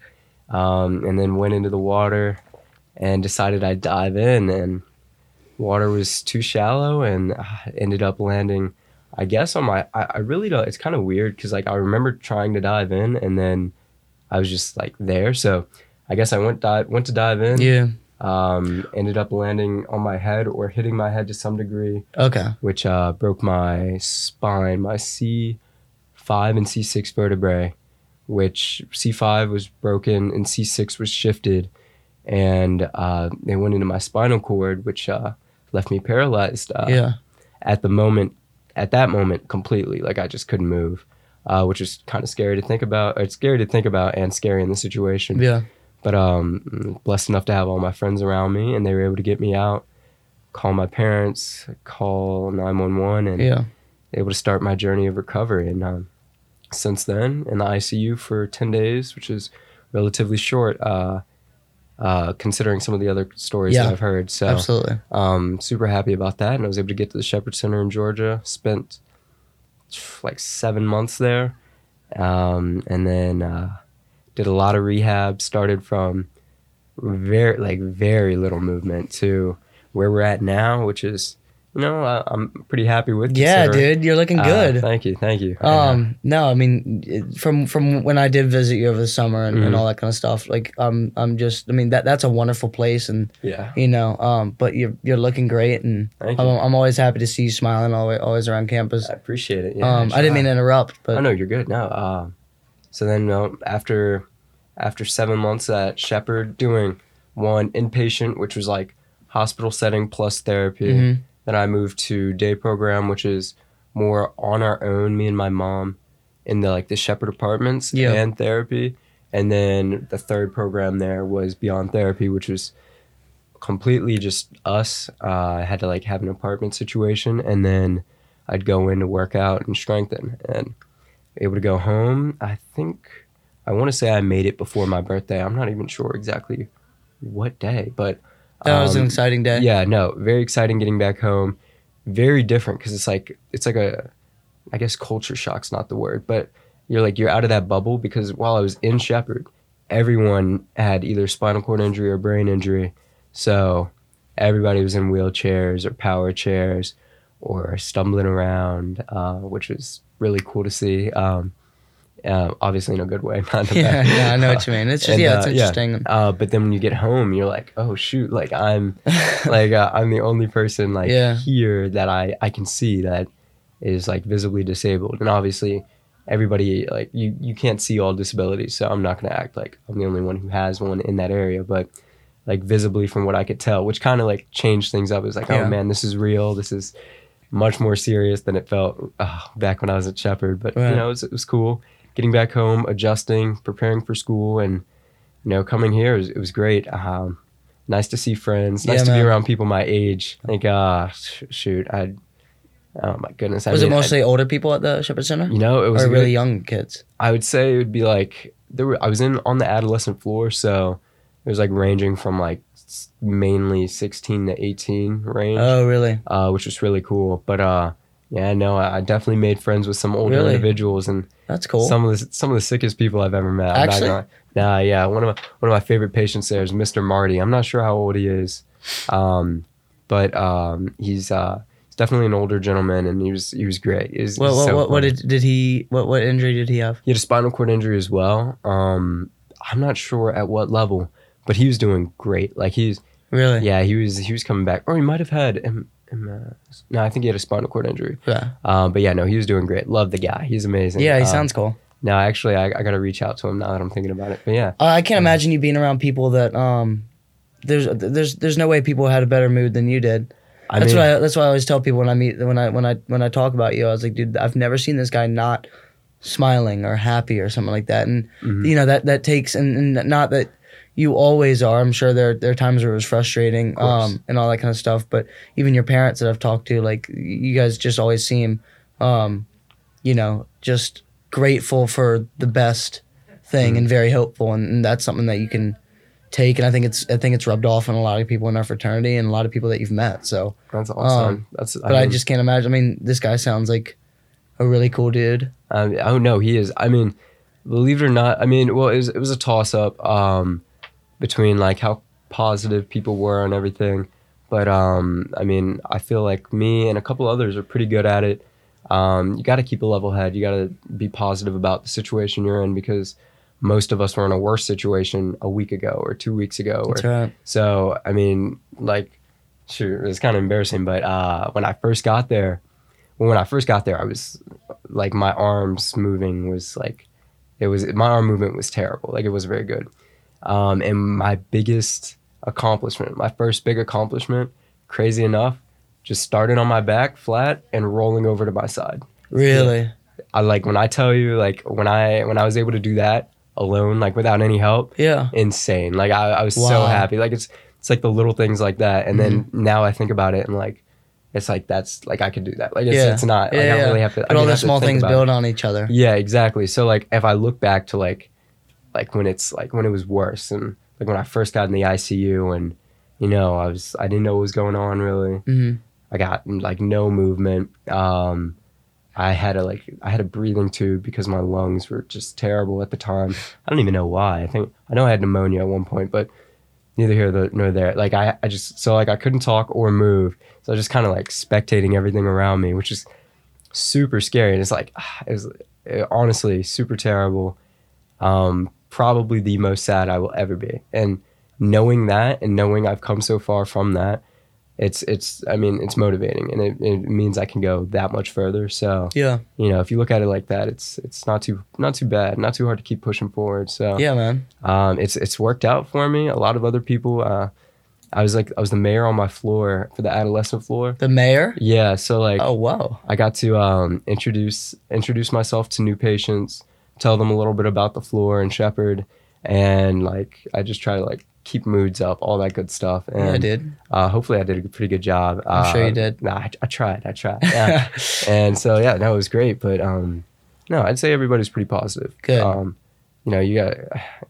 Um, and then went into the water and decided I'd dive in and water was too shallow and I ended up landing I guess on my I, I really don't it's kind of weird because like I remember trying to dive in and then I was just like there so I guess I went dive went to dive in Yeah. Um ended up landing on my head or hitting my head to some degree Okay. which uh broke my spine my C5 and C6 vertebrae which C5 was broken and C6 was shifted and uh, they went into my spinal cord, which uh, left me paralyzed. Uh, yeah. At the moment, at that moment, completely, like I just couldn't move, uh, which is kind of scary to think about. It's scary to think about and scary in the situation. Yeah. But um, blessed enough to have all my friends around me, and they were able to get me out, call my parents, call nine one one, and Yeah. able to start my journey of recovery. And um, since then, in the ICU for 10 days, which is relatively short, uh, uh, considering some of the other stories Yeah, that I've heard. So, Absolutely. um, super happy about that. And I was able to get to the Shepherd Center in Georgia, spent like seven months there. Um, and then uh, did a lot of rehab, started from very, like, very little movement to where we're at now, which is, you know, I, I'm pretty happy with. Yeah, dude, you're looking uh, good. thank you, thank you. Um, no, I mean, it- from from when I did visit you over the summer and, and Mhm. all that kind of stuff, like, I'm um, I'm just, I mean, that that's a wonderful place, and yeah, you know, um, but you're you're looking great, and I'm. I'm always happy to see you smiling always always around campus. I appreciate it. Yeah, um, I didn't mean to interrupt, but Oh no, you're good. No. Um, so then um, after after seven months at Shepherd, doing one inpatient, which was like hospital setting plus therapy. Mhm. Then I moved to day program, which is more on our own, me and my mom, in the like the Shepherd apartments Yeah. and therapy. And then the third program there was Beyond Therapy, which was completely just us. Uh, I had to like have an apartment situation, and then I'd go in to work out and strengthen, and able to go home. I think I want to say I made it before my birthday. I'm not even sure exactly what day, but That was an um, exciting day. yeah, no, very exciting getting back home. Very different because it's like it's like a, I guess culture shock's not the word, but you're like you're out of that bubble because while I was in Shepherd, everyone had either spinal cord injury or brain injury, so everybody was in wheelchairs or power chairs or stumbling around, uh, which was really cool to see. Um, uh, obviously in a good way, not Yeah, yeah, I know what you mean. It's just And, yeah, uh, it's interesting. uh, but then when you get home, you're like, oh shoot, like I'm, like uh, I'm the only person like Yeah. here that I I can see that is like visibly disabled, and obviously everybody like you you can't see all disabilities, so I'm not gonna act like I'm the only one who has one in that area, but like visibly from what I could tell, which kind of like changed things up. It was like, Yeah. oh man, this is real. This is much more serious than it felt uh, back when I was at Shepherd. But you know, it was, it was cool getting back home, adjusting, preparing for school, and you know, coming here it was, it was great. Um, nice to see friends. Nice Yeah, to be around people my age. Like, ah, sh- shoot, I. Oh my goodness! I was mean, it I- mostly older people at the Shepherd Center, you know, it was or really good- young kids? I would say it would be like there were. I was in on the adolescent floor, so it was like ranging from like mainly 16 to 18 range, Oh, really? uh, which was really cool. But uh, yeah, no, I, I definitely made friends with some older Really? individuals and That's cool. some of the some of the sickest people I've ever met. I'm not Actually? gonna- nah, yeah, one of my one of my favorite patients there is Mr. Marty. I'm not sure how old he is, um, but um, he's uh, he's definitely an older gentleman, and he was he was great. He was, what what, so what, what funny. did did he what what injury did he have? He had a spinal cord injury as well. Um, I'm not sure at what level, but he was doing great. Like he's Really? yeah, he was he was coming back, or he might have had M- MS. No, I think he had a spinal cord injury. Yeah. Um, but yeah, no, he was doing great. Love the guy. He's amazing. Yeah, he Um, sounds cool. No, actually, I, I got to reach out to him now that I'm thinking about it. But yeah, Uh, I can't imagine you being around people that um, there's there's there's no way people had a better mood than you did. I that's mean, what I that's what I always tell people when I meet when I when I when I talk about you. I was like, dude, I've never seen this guy not smiling or happy or something like that. And Mhm. you know that that takes and, and not that you always are. I'm sure there there are times where it was frustrating um, and all that kind of stuff. But even your parents that I've talked to, like you guys just always seem, um, you know, just grateful for the best thing Mhm. and very hopeful. And, and that's something that you can take. And I think it's I think it's rubbed off on a lot of people in our fraternity and a lot of people that you've met. So. that's awesome. um, that's But I, mean, just can't imagine. I mean, this guy sounds like a really cool dude. Um, oh no, he is. I mean, believe it or not, I mean, well, it was, it was a toss up um, between like how positive people were and everything. But um, I mean, I feel like me and a couple others are pretty good at it. Um, you got to keep a level head. You got to be positive about the situation you're in because most of us were in a worse situation a week ago or two weeks ago. Or, That's right. so I mean, like, sure, it's kind of embarrassing, but uh, when I first got there, when I first got there, I was like, my arms moving was like, it was my arm movement was terrible. Like, it was very good. Um, and my biggest accomplishment, my first big accomplishment, crazy enough, just started on my back flat and rolling over to my side. Really. I like when I tell you, like when I when I was able to do that alone, like without any help, Yeah. insane. Like I, I was so happy. Like it's it's like the little things like that. And then now I think about it and like it's like that's like I could do that. Like it's, Yeah. it's not Yeah, like I don't really have to. I But all the small things build it. on each other. Yeah, exactly. So like if I look back to like like when it's like when it was worse and like when I first got in the ICU and you know I was I didn't know what was going on really. hmm I got like no movement. Um, I had a like I had a breathing tube because my lungs were just terrible at the time. I don't even know why. I think I know I had pneumonia at one point, but neither here nor there. Like I, I just so like I couldn't talk or move, so I was just kind of like spectating everything around me, which is super scary. And it's like it was uh, honestly super terrible. Um, probably the most sad I will ever be, and knowing that and knowing I've come so far from that it's it's I mean it's motivating and it, it means I can go that much further. So Yeah. you know if you look at it like that, it's it's not too not too bad, not too hard to keep pushing forward. So Yeah, man. um, it's it's worked out for me. A lot of other people. Uh, I was like I was the mayor on my floor for the adolescent floor. The mayor. Yeah, so like Oh wow. I got to um, introduce introduce myself to new patients, tell them a little bit about the floor and Shepherd, and like I just try to like keep moods up, all that good stuff. And Yeah, I did. uh, hopefully, I did a pretty good job. I'm sure you Uh, did. Nah, I, I tried. I tried. Yeah. and so yeah, no, it was great. But um, no, I'd say everybody's pretty positive. Good. Um, you know, you got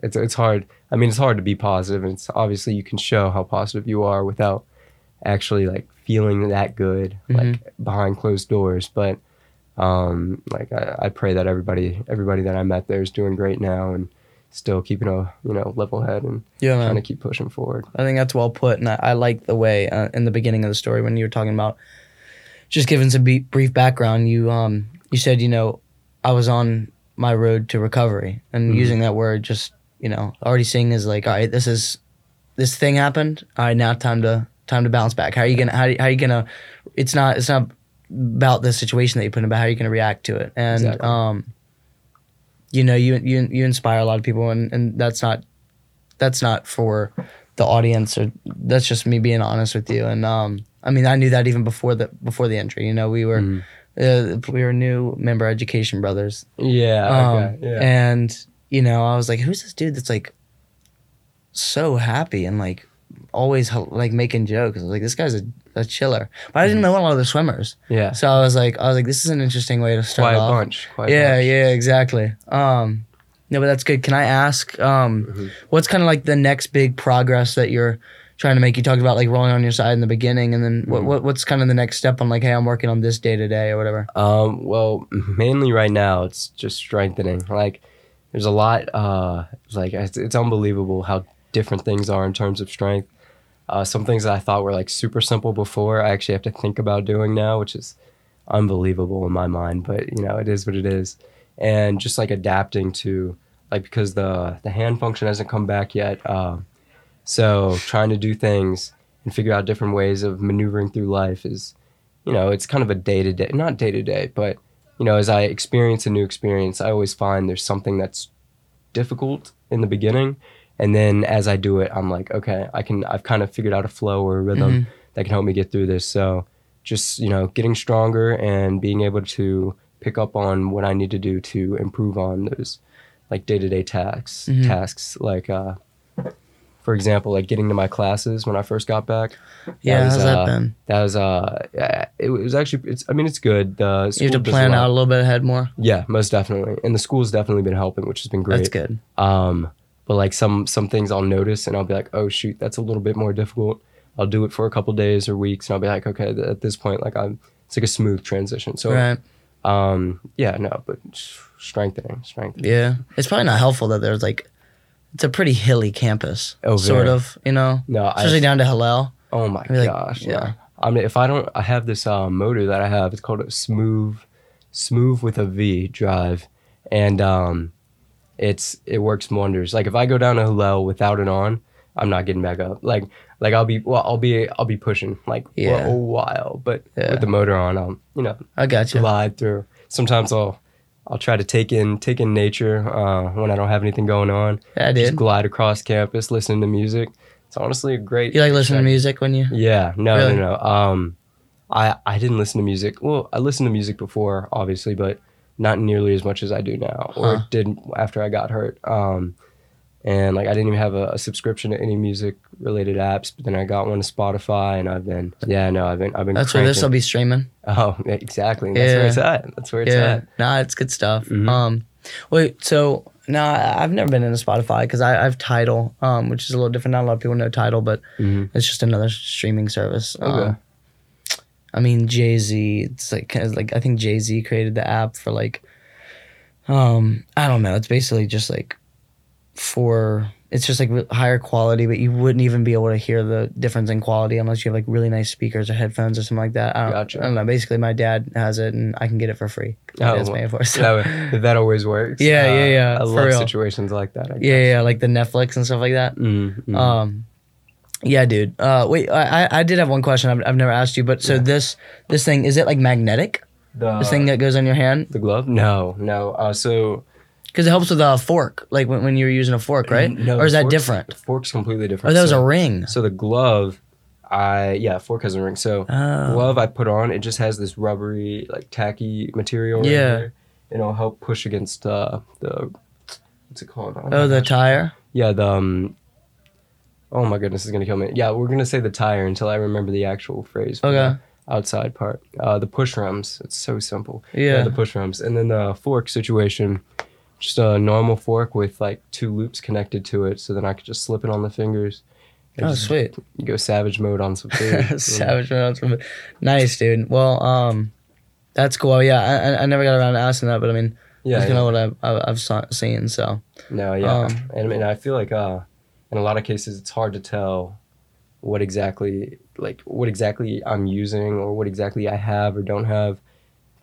it's it's hard. I mean, it's hard to be positive, and it's obviously you can show how positive you are without actually like feeling that good, like behind closed doors. But um, like I, I pray that everybody everybody that I met there is doing great now and still keeping a you know level head and Yeah, trying to keep pushing forward. I think that's well put, and I, I like the way uh, in the beginning of the story when you were talking about just giving some be- brief background. You um you said you know I was on my road to recovery, and Mhm. using that word just you know already seeing is like all right, this is this thing happened. All right, now time to time to bounce back. How are you gonna how, how are you gonna? It's not it's not about the situation that you put in, but how you're gonna react to it? And Exactly. um, you know you you you inspire a lot of people, and and that's not that's not for the audience or that's just me being honest with you and um i mean i knew that even before the before the entry you know we were Mhm. uh, we were new member education brothers Yeah. um, okay. Yeah. and you know i was like who's this dude that's like so happy and like always like making jokes i was like this guy's a, a chiller but i didn't Mm-hmm. know a lot of the swimmers yeah. so i was like i was like this is an interesting way to start Quiet off bunch. Quiet yeah, bunch. yeah, exactly. Um, no, but that's good. Can I ask, um, Mhm. what's kind of like the next big progress that you're trying to make? You talked about like rolling on your side in the beginning, and then what, Mhm. what what's kind of the next step on like, hey, I'm working on this day to day or whatever. Um, well, mainly right now it's just strengthening. Like, there's a lot. Uh, like it's, it's unbelievable how different things are in terms of strength. Uh, some things that I thought were like super simple before, I actually have to think about doing now, which is unbelievable in my mind. But you know, it is what it is, and just like adapting to like because the the hand function hasn't come back yet. Uh, so trying to do things and figure out different ways of maneuvering through life is you know, it's kind of a day to day, not day to day, but you know, as I experience a new experience, I always find there's something that's difficult in the beginning, and then as I do it, I'm like, okay, I can, I've kind of figured out a flow or a rhythm that can help me get through this. So, just you know, getting stronger and being able to pick up on what I need to do to improve on those like day to day tasks, Mhm. tasks like. uh for example, like getting to my classes when I first got back. Yeah, was, how's that uh, been? That was uh, it was actually it's. I mean, it's good. The You have to plan out a little bit ahead more. Yeah, most definitely, and the school's definitely been helping, which has been great. That's good. Um, but like some some things I'll notice and I'll be like, oh shoot, that's a little bit more difficult. I'll do it for a couple days or weeks, and I'll be like, okay, at this point, like I'm, it's like a smooth transition. So, right. um, yeah, no, but strengthening, strengthening. Yeah. It's probably not helpful that there's like, it's a pretty hilly campus. Oh, sort of. You know, No, especially I, down to Hillel. oh my like, gosh, yeah. yeah. I mean, if I don't, I have this uh, motor that I have. It's called a smooth, smooth with a V drive, and um, it's it works wonders. Like if I go down to Hillel without it on, I'm not getting back up. Like like I'll be well, I'll be I'll be pushing like for Yeah. a while, but Yeah. with the motor on, I'll you know I got you. glide through. Sometimes I'll I'll try to take in take in nature uh, when I don't have anything going on. I Just did. glide across campus, listening to music. It's honestly a great. You like listening to music when you? Yeah, no, Really? no, no. Um, I I didn't listen to music. Well, I listened to music before, obviously, but not nearly as much as I do now, or Huh. did after I got hurt. Um, and like I didn't even have a, a subscription to any music related apps, but then I got one to Spotify, and I've been yeah, no, I've been I've been. That's where this will be streaming. Oh, exactly. That's where it's at. That's where it's yeah, at. nah, it's good stuff. Mhm. Um, wait, so now I've never been into Spotify because I, I have Tidal, um, which is a little different. Not a lot of people know Tidal, but Mhm. it's just another streaming service. Okay. Um, I mean Jay Z. It's like kind of like I think Jay Z created the app for like, um, I don't know. It's basically just like for it's just like higher quality, but you wouldn't even be able to hear the difference in quality unless you have like really nice speakers or headphones or something like that. I don't, Gotcha. I don't know. Basically, my dad has it, and I can get it for free. My Oh, dad's well, paying for it. So. That, that always works. Uh, Yeah, yeah, yeah, I for love real. situations like that. I Yeah, guess. yeah, like the Netflix and stuff like that. Mm, mm. Um, yeah, dude. Uh, wait, I I- I did have one question. I've, I've never asked you, but so Yeah. this this thing is it like magnetic? the This thing that goes on your hand the glove? No, no. Uh, so because it helps with a fork, like when, when you're using a fork, right? No, or is that fork's- different? The fork's completely different. that was so, a ring. So the glove, I yeah, fork has a ring. So Oh. glove I put on, it just has this rubbery, like tacky material. right Yeah. here. It'll help push against uh, the what's it called? Oh, Oh, the gosh. tire. yeah the um. Oh my goodness, it's gonna kill me. Yeah, we're gonna say the tire until I remember the actual phrase. for Okay. the Outside part. Uh, the push rims. It's so simple. Yeah. the push rims, and then the fork situation. just a normal fork with like two loops connected to it, so then I could just slip it on the fingers. and Oh, just sweet. Go savage mode on some food. Savage mode on rounds from Nice, dude. Well, um, that's cool. Yeah, I, I- I never got around to asking that, but I mean, Yeah, that's kind yeah. of what I've, I've, I've saw- seen. So No, yeah, Um, and I mean, I feel like uh, in a lot of cases, it's hard to tell what exactly like what exactly I'm using or what exactly I have or don't have,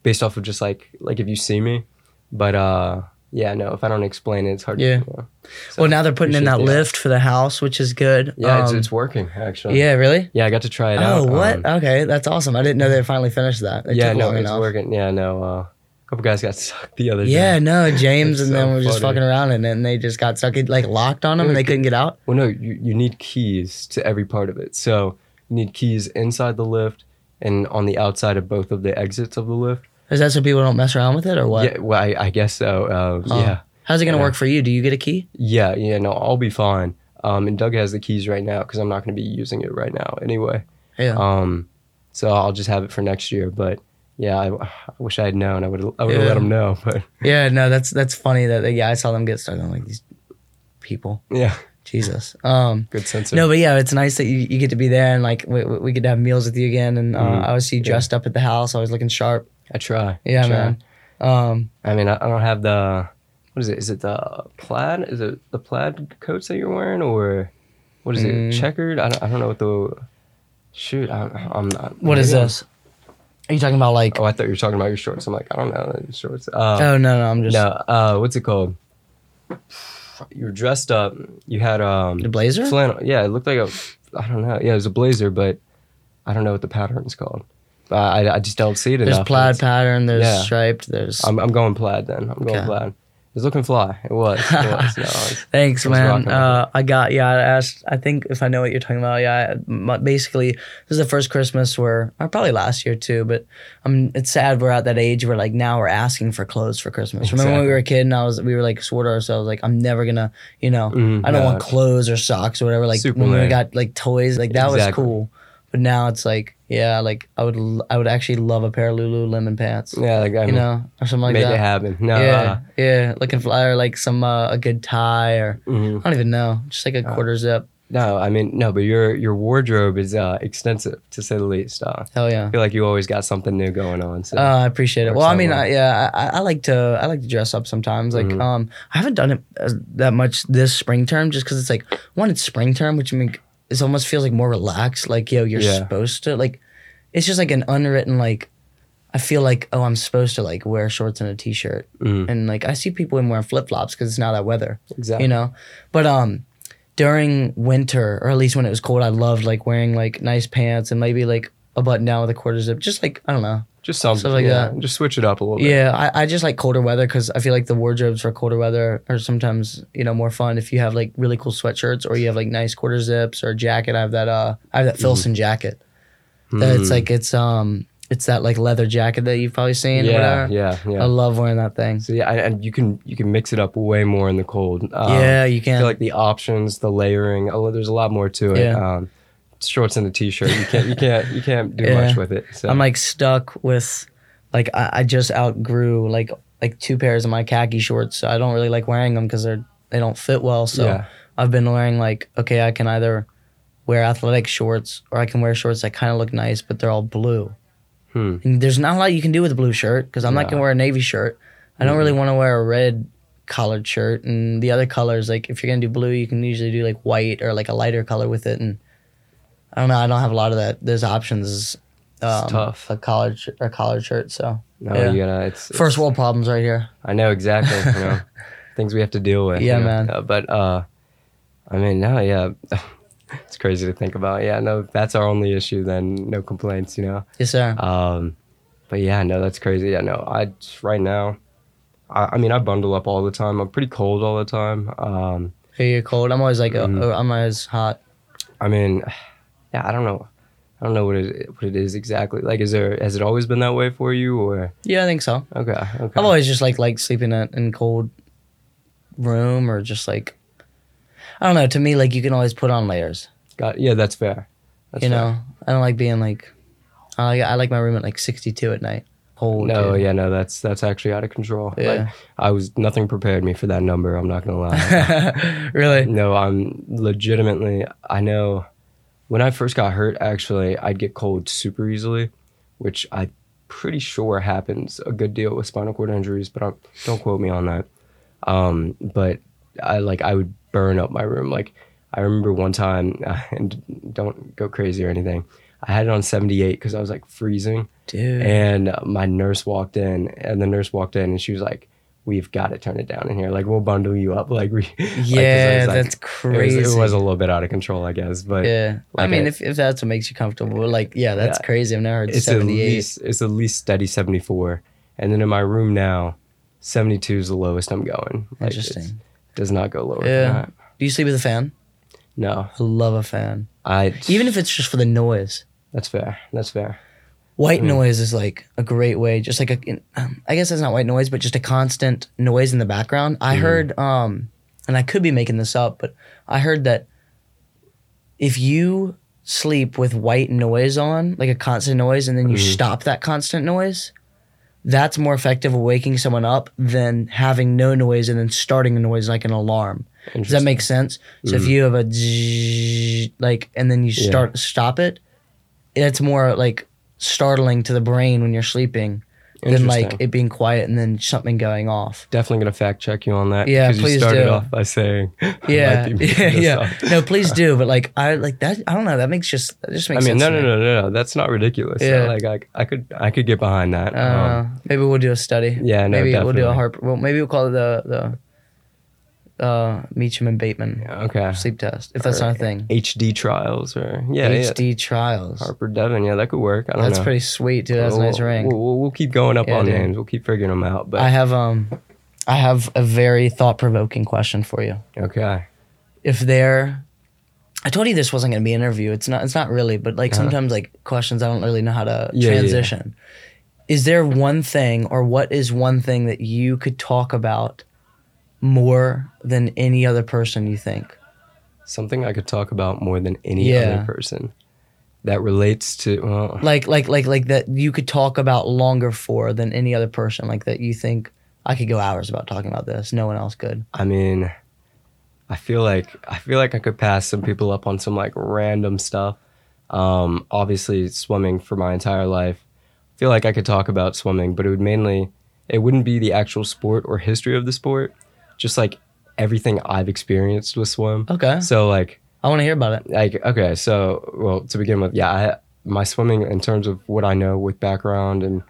based off of just like like if you see me, but uh, yeah, no, if I don't explain it, it's hard. Yeah. To, you know. So, well, now they're putting in that lift for the house, which is good. Yeah, it's, Um, it's working actually. yeah, really. Yeah, I got to try it Oh, out. Oh what? um, okay, that's awesome. I didn't know they finally finished that. It yeah, no, it's enough. working. Yeah, no, uh, couple guys got sucked the other Yeah, day. Yeah, no, James and so them were just funny. fucking around and then they just got stuck. It like locked on them, and they couldn't get out. Well, no, you, you need keys to every part of it. So you need keys inside the lift and on the outside of both of the exits of the lift. Is that so people don't mess around with it, or what? Yeah, well, I, I guess so. Uh, Oh. Yeah, How's it gonna Yeah. work for you? Do you get a key? yeah, yeah. No, I'll be fine. Um, and Doug has the keys right now because I'm not going to be using it right now anyway. Yeah. Um, so I'll just have it for next year. But yeah, I, I wish I had known. I would I would have Yeah. let him know. But Yeah, no, that's that's funny that yeah, I saw them get stuck on like these people. yeah, Jesus. Um, good sense. no, but yeah, it's nice that you, you get to be there and like we, we get to have meals with you again. And uh, Mhm. I always see you Yeah. dressed up at the house, always looking sharp. I try. Yeah, Try. man. Um, I mean, I, I don't have the what is it? Is it the plaid? Is it the plaid coats that you're wearing, or what is Mm. it? Checkered? I don't, I don't know what the shoot. I, I'm not. what is this? Are you talking about like? Oh, I thought you were talking about your shorts. I'm like, I don't know shorts. Uh, oh no, no, I'm just no. Uh, what's it called? You were dressed up. You had um the blazer. flannel. Yeah, it looked like a. I don't know. Yeah, it was a blazer, but I don't know what the pattern's called. I, I just don't see it There's enough. There's plaid pattern. There's Yeah. striped. There's. I'm, I'm going plaid then. I'm going Okay. plaid. It was looking fly. It was. It was. No, it's- Thanks, was man. Uh, I got yeah. I asked. I think if I know what you're talking about, yeah. I- my- Basically, this is the first Christmas where, or probably last year too. But um, it's sad we're at that age where like now we're asking for clothes for Christmas. Remember when we were a kid and I was we were like swore to ourselves like I'm never gonna you know Mhm, I don't no. want clothes or socks or whatever. Like Super when we got like toys, like that was cool. But now it's like yeah, like I would l- I would actually love a pair of Lululemon pants. Yeah, like I You mean, know, or something like make that. it happen. No, yeah, yeah, looking fly or like some uh, a good tie or uh, mhm. I don't even know, just like a Uh, quarter zip. no. I mean, no. But your your wardrobe is uh, extensive to say the least. Uh, Hell yeah. I feel like you always got something new going on. So. Uh, I appreciate it. Well, I mean. I, yeah, I, I like to I like to dress up sometimes. Like, Mhm. um, I haven't done it as, that much this spring term, just because it's like one, it's spring term, which I mean, it almost feels like more relaxed. Like, yo, you're Yeah. supposed to like, it's just like an unwritten like. I feel like oh, I'm supposed to like wear shorts and a t-shirt, Mhm, and like I see people in wearing flip flops because it's now that weather. exactly. you know but um during winter or at least when it was cold i loved like wearing like nice pants and maybe like a button down with a quarter zip just like i don't know just something Stuff like yeah, that. Just switch it up a little bit. yeah i, I just like colder weather because i feel like the wardrobes for colder weather are sometimes you know more fun if you have like really cool sweatshirts or you have like nice quarter zips or a jacket i have that uh i have that filson jacket that it's Mm. like it's um it's that like leather jacket that you've probably seen or yeah, whatever. yeah, yeah. i love wearing that thing So yeah, and- and you can you can mix it up way more in the cold. Um, yeah you I can feel like the options, the layering, lo- there's a lot more to it. Yeah. Um, shorts and a t-shirt, you can't you can't you can't do Yeah. much with it. So I'm like stuck with like I, I just outgrew like like two pairs of my khaki shorts. So I don't really like wearing them because they're they don't fit well. So Yeah. I've been wearing like okay, I can either wear athletic shorts or I can wear shorts that kind of look nice, but they're all blue. Hmm. And there's not a lot you can do with a blue shirt because I'm not gonna wear a navy shirt. I don't really want to wear a red collared shirt and the other colors like if you're gonna do blue you can usually do like white or like a lighter color with it and I don't know I don't have a lot of that those options um, tough. a collared sh- a collared shirt so no, yeah. you gotta it's, first it's- world problems right here I know exactly. You know, things we have to deal with. Yeah, you know? man. Uh, but uh, I mean, no, yeah, it's crazy to think about. Yeah, no, that's our only issue. Then no complaints. You know. yes sir Um, but yeah, no, that's crazy. Yeah, no, I right now, I, I mean, I bundle up all the time. I'm pretty cold all the time. Um, hey you're cold I'm always like uh, I'm always hot I mean, yeah, I don't know. I don't know what it what it is exactly. Like, is there has it always been that way for you, or yeah I think so okay, okay, I've always just like like sleeping in, in cold room or just like I don't know. To me, like you can always put on layers. got yeah, that's fair. That's you fair. know, I don't like being like I like I like my room at like 62 at night. cold. No, dude. yeah, no, that's that's actually out of control. Like Yeah. I was nothing prepared me for that number. I'm not gonna lie. really? no, I'm legitimately. I know when I first got hurt, actually, I'd get cold super easily, which I'm pretty sure happens a good deal with spinal cord injuries. But I'm, don't quote me on that. Um, but I like I would burn up my room. Like I remember one time, and don't go crazy or anything. I had it on 78 because I was like freezing. Dude. And my nurse walked in, and the nurse walked in, and she was like, "We've got to turn it down in here. Like, we'll bundle you up. Like, we, like, yeah, was, like- that's it crazy. was, it was a little bit out of control, I guess. But yeah. I mean, I- if, if that's what makes you comfortable, like, yeah, that's Yeah. crazy. I've never heard it's at 78. least it's at least steady 74, and then in my room now, 72 is the lowest I'm going. Like, Interesting. does not go lower Yeah. than that. Do you sleep with a fan? No, I love a fan. I Even if it's just for the noise. that's fair. That's fair. White Mm. noise is like a great way, just like a, um, I guess it's not white noise, but just a constant noise in the background. I Mm. heard, um, and I could be making this up, but I heard that if you sleep with white noise on, like a constant noise, and then you Mhm. stop that constant noise, that's more effective of waking someone up than having no noise and then starting a noise like an alarm. Does that make sense? So if Mhm. you have a zzz, like, and then you Yeah. start stop it, it's more like startling to the brain when you're sleeping than like it being quiet and then something going off. Definitely gonna fact check you on that. Yeah, please you started do. off by saying, Yeah, might be making yeah, yeah. up. No, please do. But like, I like that. I don't know. That makes just that just makes. I mean, no, no, no, no, no. That's not ridiculous. Yeah. Like, I, I could, I could get behind that. Uh, Um, maybe we'll do a study. yeah, no, maybe we'll do a definitely. harp. Well, maybe we'll call it the the uh, Meacham and Bateman okay. sleep test if that's not a thing. HD trials or yeah, HD trials. Harper Devin. Yeah, that could work. I don't know. That's know. pretty sweet, dude. That's a nice ring. We'll, we'll, keep going up Yeah, on dude. names. We'll keep figuring them out. But I have um, I have a very thought provoking question for you. okay. If there, I told you this wasn't going to be an interview. It's not. It's not really. But like Uh-huh. sometimes like questions I don't really know how to Yeah, yeah, yeah. transition. Is there one thing, or what is one thing that you could talk about more than any other person you think? Something I could talk about more than any Yeah. other person that relates to. Well, Like like like like that you could talk about longer for than any other person. Like that you think I could go hours about talking about this. No one else could. I mean, I feel like I feel like I could pass some people up on some like random stuff. Um, obviously, swimming for my entire life. I feel like I could talk about swimming, but it would mainly it wouldn't be the actual sport or history of the sport, just like everything I've experienced with swim. Okay, So like I want to hear about it. like okay, so well to begin with, yeah, I, my swimming in terms of what I know with background and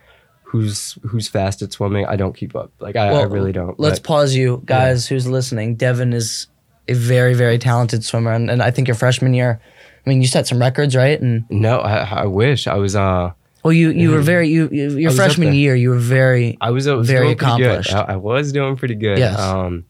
who's who's fast at swimming, I don't keep up. Like I, I really don't. Let's but- pause you guys who's listening. Devin is a very, very talented swimmer. And, and I think your freshman year, I mean, you set some records, right? And no, I, I wish I was. Uh, well, you, you were very, you, you your freshman year, you were very, I was, I was Very doing pretty good. accomplished. I, I was doing pretty good. Yes. Um,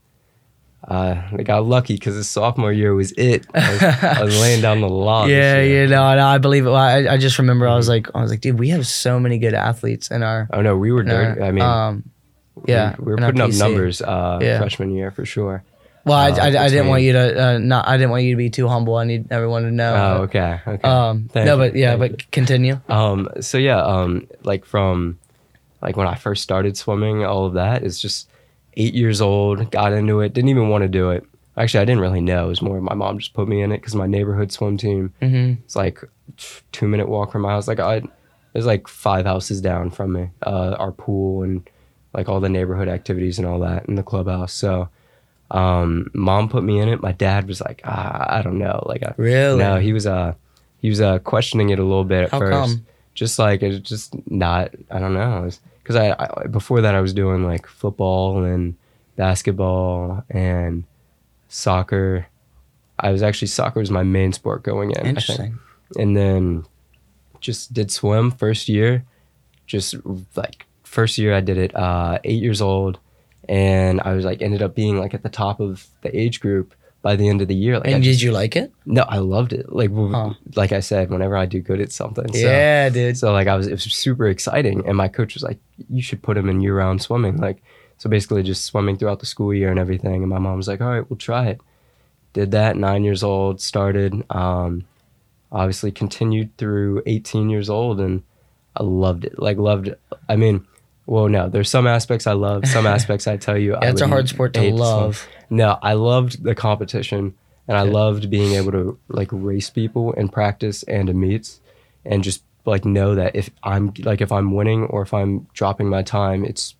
uh, I got lucky because the sophomore year was it. I was, I was laying down the law. yeah, you know, and I believe it. Well, I, I just remember I was like, I was like, dude, we have so many good athletes in our, Oh no, we were in our. I mean, um, yeah, we, we were putting up numbers uh, Yeah. freshman year for sure. Well, I, uh, I, I didn't want you to uh, not. I didn't want you to be too humble. I need everyone to know. Oh, okay, okay. Um, Thank no, you, but yeah, thank but continue. Um, so yeah, um, like from like when I first started swimming, all of that is just eight years old, got into it, didn't even want to do it. Actually, I didn't really know. It was more my mom just put me in it because my neighborhood swim team, Mm-hmm. it's like two minute walk from my house. Like I, it was like five houses down from me, uh, our pool and like all the neighborhood activities and all that in the clubhouse. So, um, mom put me in it. My dad was like, ah, I don't know. Like, I, Really? no, he was uh he was uh questioning it a little bit at How first. come? Just like it's just not I don't know. Because I, I before that I was doing like football and basketball and soccer. I was actually soccer was my main sport going in. I think. Interesting. And then just did swim first year. Just like first year I did it uh 8 years old and I was like ended up being like at the top of the age group by the end of the year. Like I And just- did you like it? no, I loved it. Like, Huh. like I said, whenever I do good at something, so, yeah, dude. So like, I was, it was super exciting, and my coach was like, "You should put him in year-round swimming." Like, so basically, just swimming throughout the school year and everything. And my mom was like, "All right, we'll try it." Did that. Nine years old, started. Um, obviously, continued through 18 years old, and I loved it. Like, loved. It. I mean, Well, no, there's some aspects I love, some aspects I tell you. I Yeah, it's a hard sport to love. No, I loved the competition and I Yeah. loved being able to like race people in practice and in meets and just like know that if I'm like if I'm winning or if I'm dropping my time, it's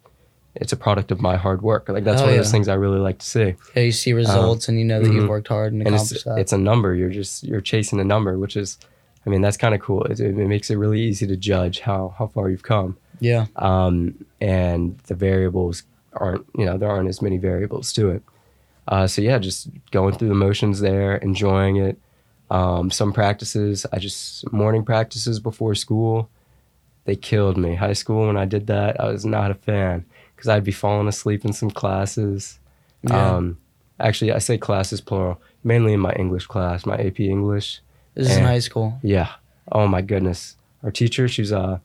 it's a product of my hard work. Like that's Oh, one of those things I really like to see. Yeah, you see results and you know that mhm. you've worked hard and And accomplished it's that. it's a number. You're just you're chasing a number, which is I mean, that's kind of cool. It, it makes it really easy to judge how how far you've come. Yeah. um, and the variables aren't you know there aren't as many variables to it uh, so yeah just going through the motions there enjoying it um, some practices i just morning practices before school they killed me high school when i did that i was not a fan because i'd be falling asleep in some classes Yeah. um, actually i say classes plural mainly in my english class my ap english This is in high school. yeah. Oh my goodness. Our teacher, she's uh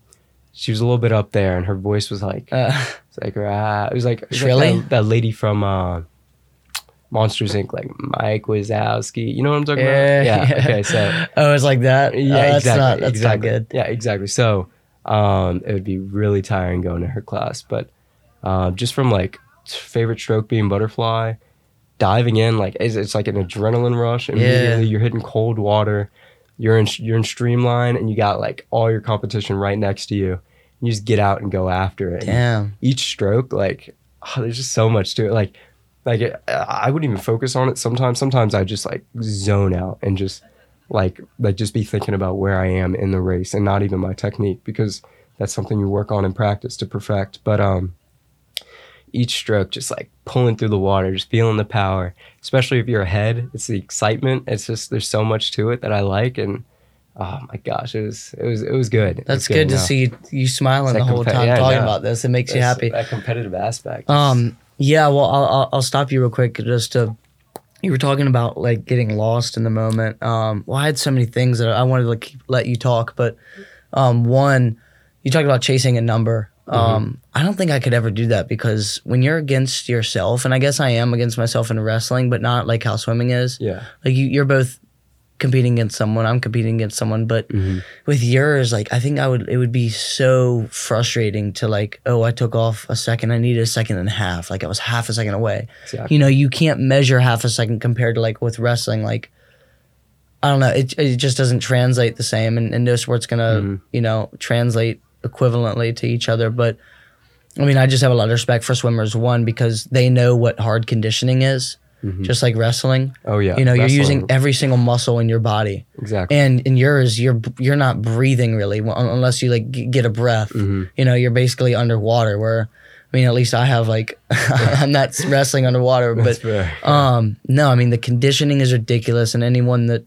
she was a little bit up there and her voice was like Uh, it's like ah, it was like, it was like that, that lady from uh Monsters Inc. like Mike Wazowski. You know what I'm talking yeah, about? Yeah. Okay, so oh, it's like that. yeah, Oh, that's exactly. Not, that's exactly. not good. Yeah, exactly. So um it would be really tiring going to her class. But uh, just from like favorite stroke being butterfly, diving in like it's, it's like an adrenaline rush. Immediately you're hitting cold water. You're in you're in streamline and you got like all your competition right next to you. You just get out and go after it. And Damn. each stroke, like oh, there's just so much to it. Like like it, I wouldn't even focus on it sometimes. Sometimes I just like zone out and just like like just be thinking about where I am in the race and not even my technique because that's something you work on in practice to perfect. But um each stroke just like pulling through the water, just feeling the power. Especially if you're ahead, it's the excitement. It's just there's so much to it that I like and oh my gosh, it was it was it was good. That's was good to no. see you smiling the whole time yeah, talking no. about this. It makes you happy. That competitive aspect. Um, yeah, well, I'll, I'll I'll stop you real quick just to. You were talking about like getting lost in the moment. Um, well, I had so many things that I wanted to like, let you talk, but um, one, you talked about chasing a number. Um, I don't think I could ever do that because when you're against yourself, and I guess I am against myself in wrestling, but not like how swimming is. yeah. Like you, you're both competing against someone. I'm competing against someone, but Mhm. with yours, like I think I would it would be so frustrating to like, oh, I took off a second. I needed a second and a half. Like I was half a second away. Exactly. You know, you can't measure half a second compared to like with wrestling. Like I don't know, it it just doesn't translate the same, and, and no sport's gonna Mhm. you know translate equivalently to each other. But I mean, I just have a lot of respect for swimmers. One because they know what hard conditioning is, Mhm. just like wrestling. Oh yeah. You know, you're using every single muscle in your body exactly. and in yours you're you're not breathing really unless you like g- get a breath Mhm. you know you're basically underwater where i mean at least i have like i'm not wrestling underwater but fair. um no i mean the conditioning is ridiculous and anyone that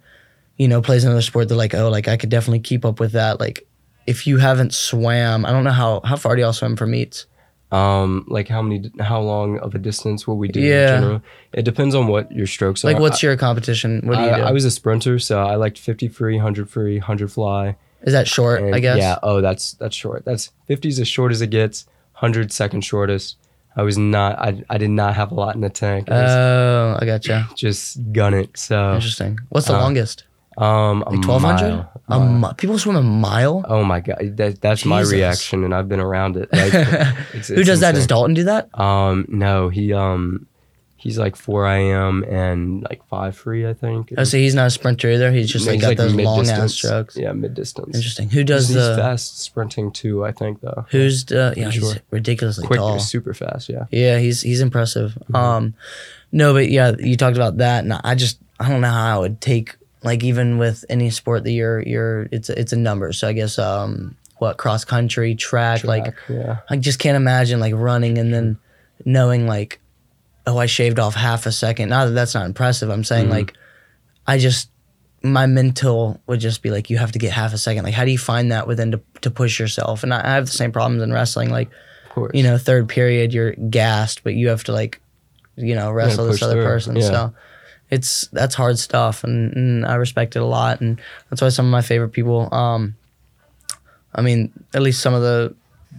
you know plays another sport they're like oh like i could definitely keep up with that like if you haven't swam i don't know how how far do y'all swim for meets Um, like how many, how long of a distance will we do? Yeah. In general? It depends on what your strokes are. like what's your competition what do you I, do I was a sprinter, so I liked 50 free, 100 free, 100 fly. is that short and- i guess Yeah. Oh, that's that's short. That's 50 is as short as it gets. 100 second shortest. I was not. I, I did not have a lot in the tank. Was oh i gotcha just gun it. So interesting what's the uh, longest um, like 1200 a Mile. mi- people swim a mile Oh my god, that, that's my reaction, and I've been around it. Like, it's, Who it's does that? Does. Dalton do that? Um, no, he um, he's like four IM and like five free, I think. Oh, so he's not a sprinter either. He's just No, like he's, got those long ass strokes. Yeah, mid distance. Interesting. Who does he's, the? he's fast sprinting too, I think though. Who's the? Yeah, Pretty he's sure. ridiculously quick, tall. super fast? Yeah. Yeah, he's he's impressive. Mm-hmm. Um, no, but yeah, you talked about that, and I just I don't know how I would take like even with any sport that you're you're it's a, it's a number. So I guess um what cross country track, like yeah. I just can't imagine like running and then knowing like oh I shaved off half a second. Not that that's not impressive. I'm saying Mhm. like I just my mental would just be like you have to get half a second. Like how do you find that within to to push yourself? And I, I have the same problems in wrestling. Like you know third period you're gassed, but you have to like you know wrestle this push other through. person. Yeah. So it's that's hard stuff, and, and I respect it a lot, and that's why some of my favorite people. Um, I mean, at least some of the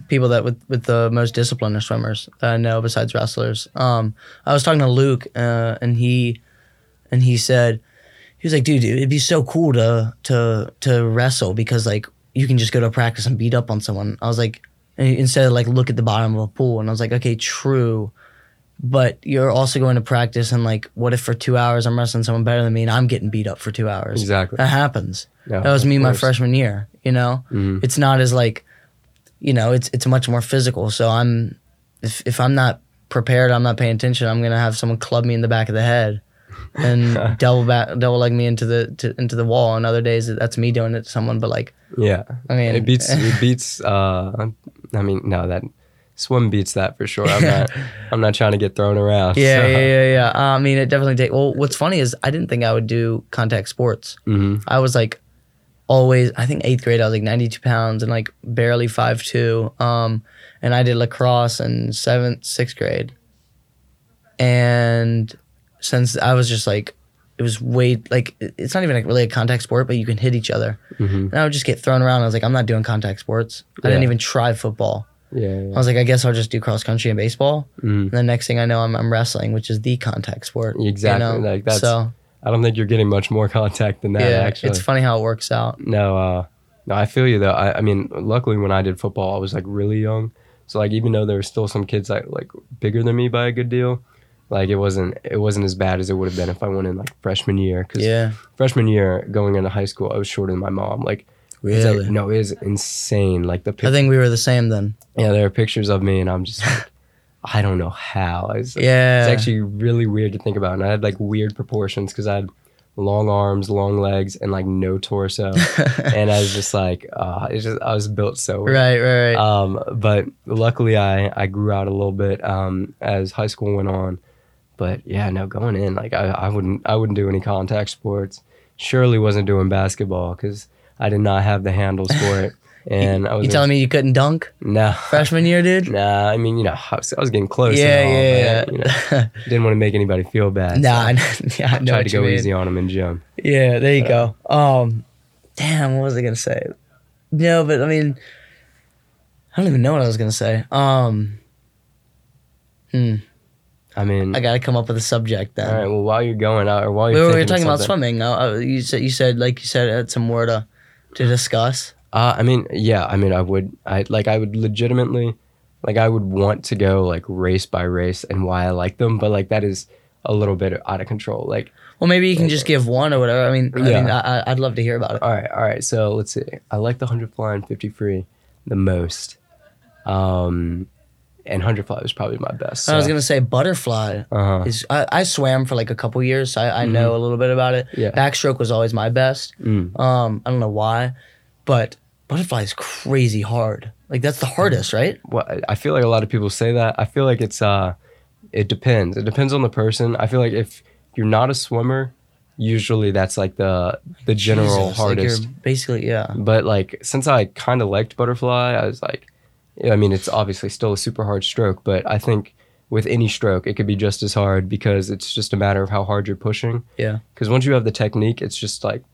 people that with with the most discipline are swimmers that I know besides wrestlers. Um, I was talking to Luke, uh, and he and he said he was like, dude, it'd be so cool to to to wrestle because like you can just go to practice and beat up on someone. I was like, instead of like look at the bottom of a pool. And I was like, okay, true. But you're also going to practice and like, what if for two hours I'm wrestling someone better than me and I'm getting beat up for two hours? Exactly. That happens. Yeah, That was me my freshman year. You know, Mhm. it's not as like, you know, it's it's much more physical. So I'm, if if I'm not prepared, I'm not paying attention. I'm gonna have someone club me in the back of the head, and double back double leg me into the to, into the wall. And other days that's me doing it to someone. But like, Yeah. I mean, it beats it beats uh I mean no that swim beats that for sure. I'm not I'm not trying to get thrown around. yeah, so. yeah, yeah, yeah. Uh, I mean, it definitely take. Well, what's funny is I didn't think I would do contact sports. Mhm. I was like always I think eighth grade I was like 92 pounds and like barely five two. Um, and I did lacrosse in seventh sixth grade. And since I was just like it was way like it's not even like really a contact sport, but you can hit each other. Mhm. And I would just get thrown around. I was like, I'm not doing contact sports. I didn't even try football. Yeah. I was like, I guess I'll just do cross country and baseball. Mhm. And the next thing I know, I'm, I'm wrestling, which is the contact sport. you Exactly, know? like, that's- so I don't think you're getting much more contact than that yeah, actually. it's funny how it works out. No, uh, no, I feel you though. I, I mean, luckily when I did football, I was like really young. So like, even though there were still some kids that like bigger than me by a good deal, like it wasn't it wasn't as bad as it would have been if I went in like freshman year. Cause Yeah, freshman year going into high school, I was shorter than my mom. Like, like- really. no, it is insane. Like the I think we were the same then. yeah, there are pictures of me, and I'm just like, I don't know how. It's, Yeah, it's actually really weird to think about. And I had like weird proportions because I had long arms, long legs, and like no torso. and I was just like, uh, it's just I was built so weird. right, right, right. Um, but luckily, I I grew out a little bit um, as high school went on. But yeah, no, going in like I, I wouldn't I wouldn't do any contact sports. Surely wasn't doing basketball because I did not have the handles for it. And I was you telling me you couldn't dunk no. freshman year, dude? Nah, I mean, you know, I was, I was getting close. yeah, all, yeah, but, you know, didn't want to make anybody feel bad. nah, I so yeah, I know tried to go mean. easy on him in gym. Yeah, there you go. Um, damn, what was I gonna say? No, but I mean, I don't even know what I was gonna say. Um, hmm, I mean, I gotta come up with a subject then. all right. Well, while you're going out, or while you're were, we were talking about swimming. Uh, uh, you said you said like you said had some more to to discuss. Uh, I mean, yeah. I mean, I would. I like. I would legitimately, like, I would want to go like race by race and why I like them, but like that is a little bit out of control. Like, Well, maybe you can just give one or whatever. I mean, I Yeah. mean, I, I'd love to hear about it. all right, all right. So let's see. I like the hundred fly and fifty free the most. Um, and hundred fly was probably my best. I was gonna say butterfly. Uh huh. Is I, I swam for like a couple years, so I, I know a little bit about it. Mm-hmm. Yeah. Backstroke was always my best. Mm. Um, I don't know why, but butterfly is crazy hard. Like that's the hardest, right? Well, I- feel like a lot of people say that. I feel like it's uh, it depends. It depends on the person. I feel like if you're not a swimmer, usually that's like the the general Jesus, like, hardest. you're basically, yeah. but like since I kind of liked butterfly, I was like, I mean, it's obviously still a super hard stroke, but I think with any stroke, it could be just as hard because it's just a matter of how hard you're pushing. Yeah. Because once you have the technique, it's just like,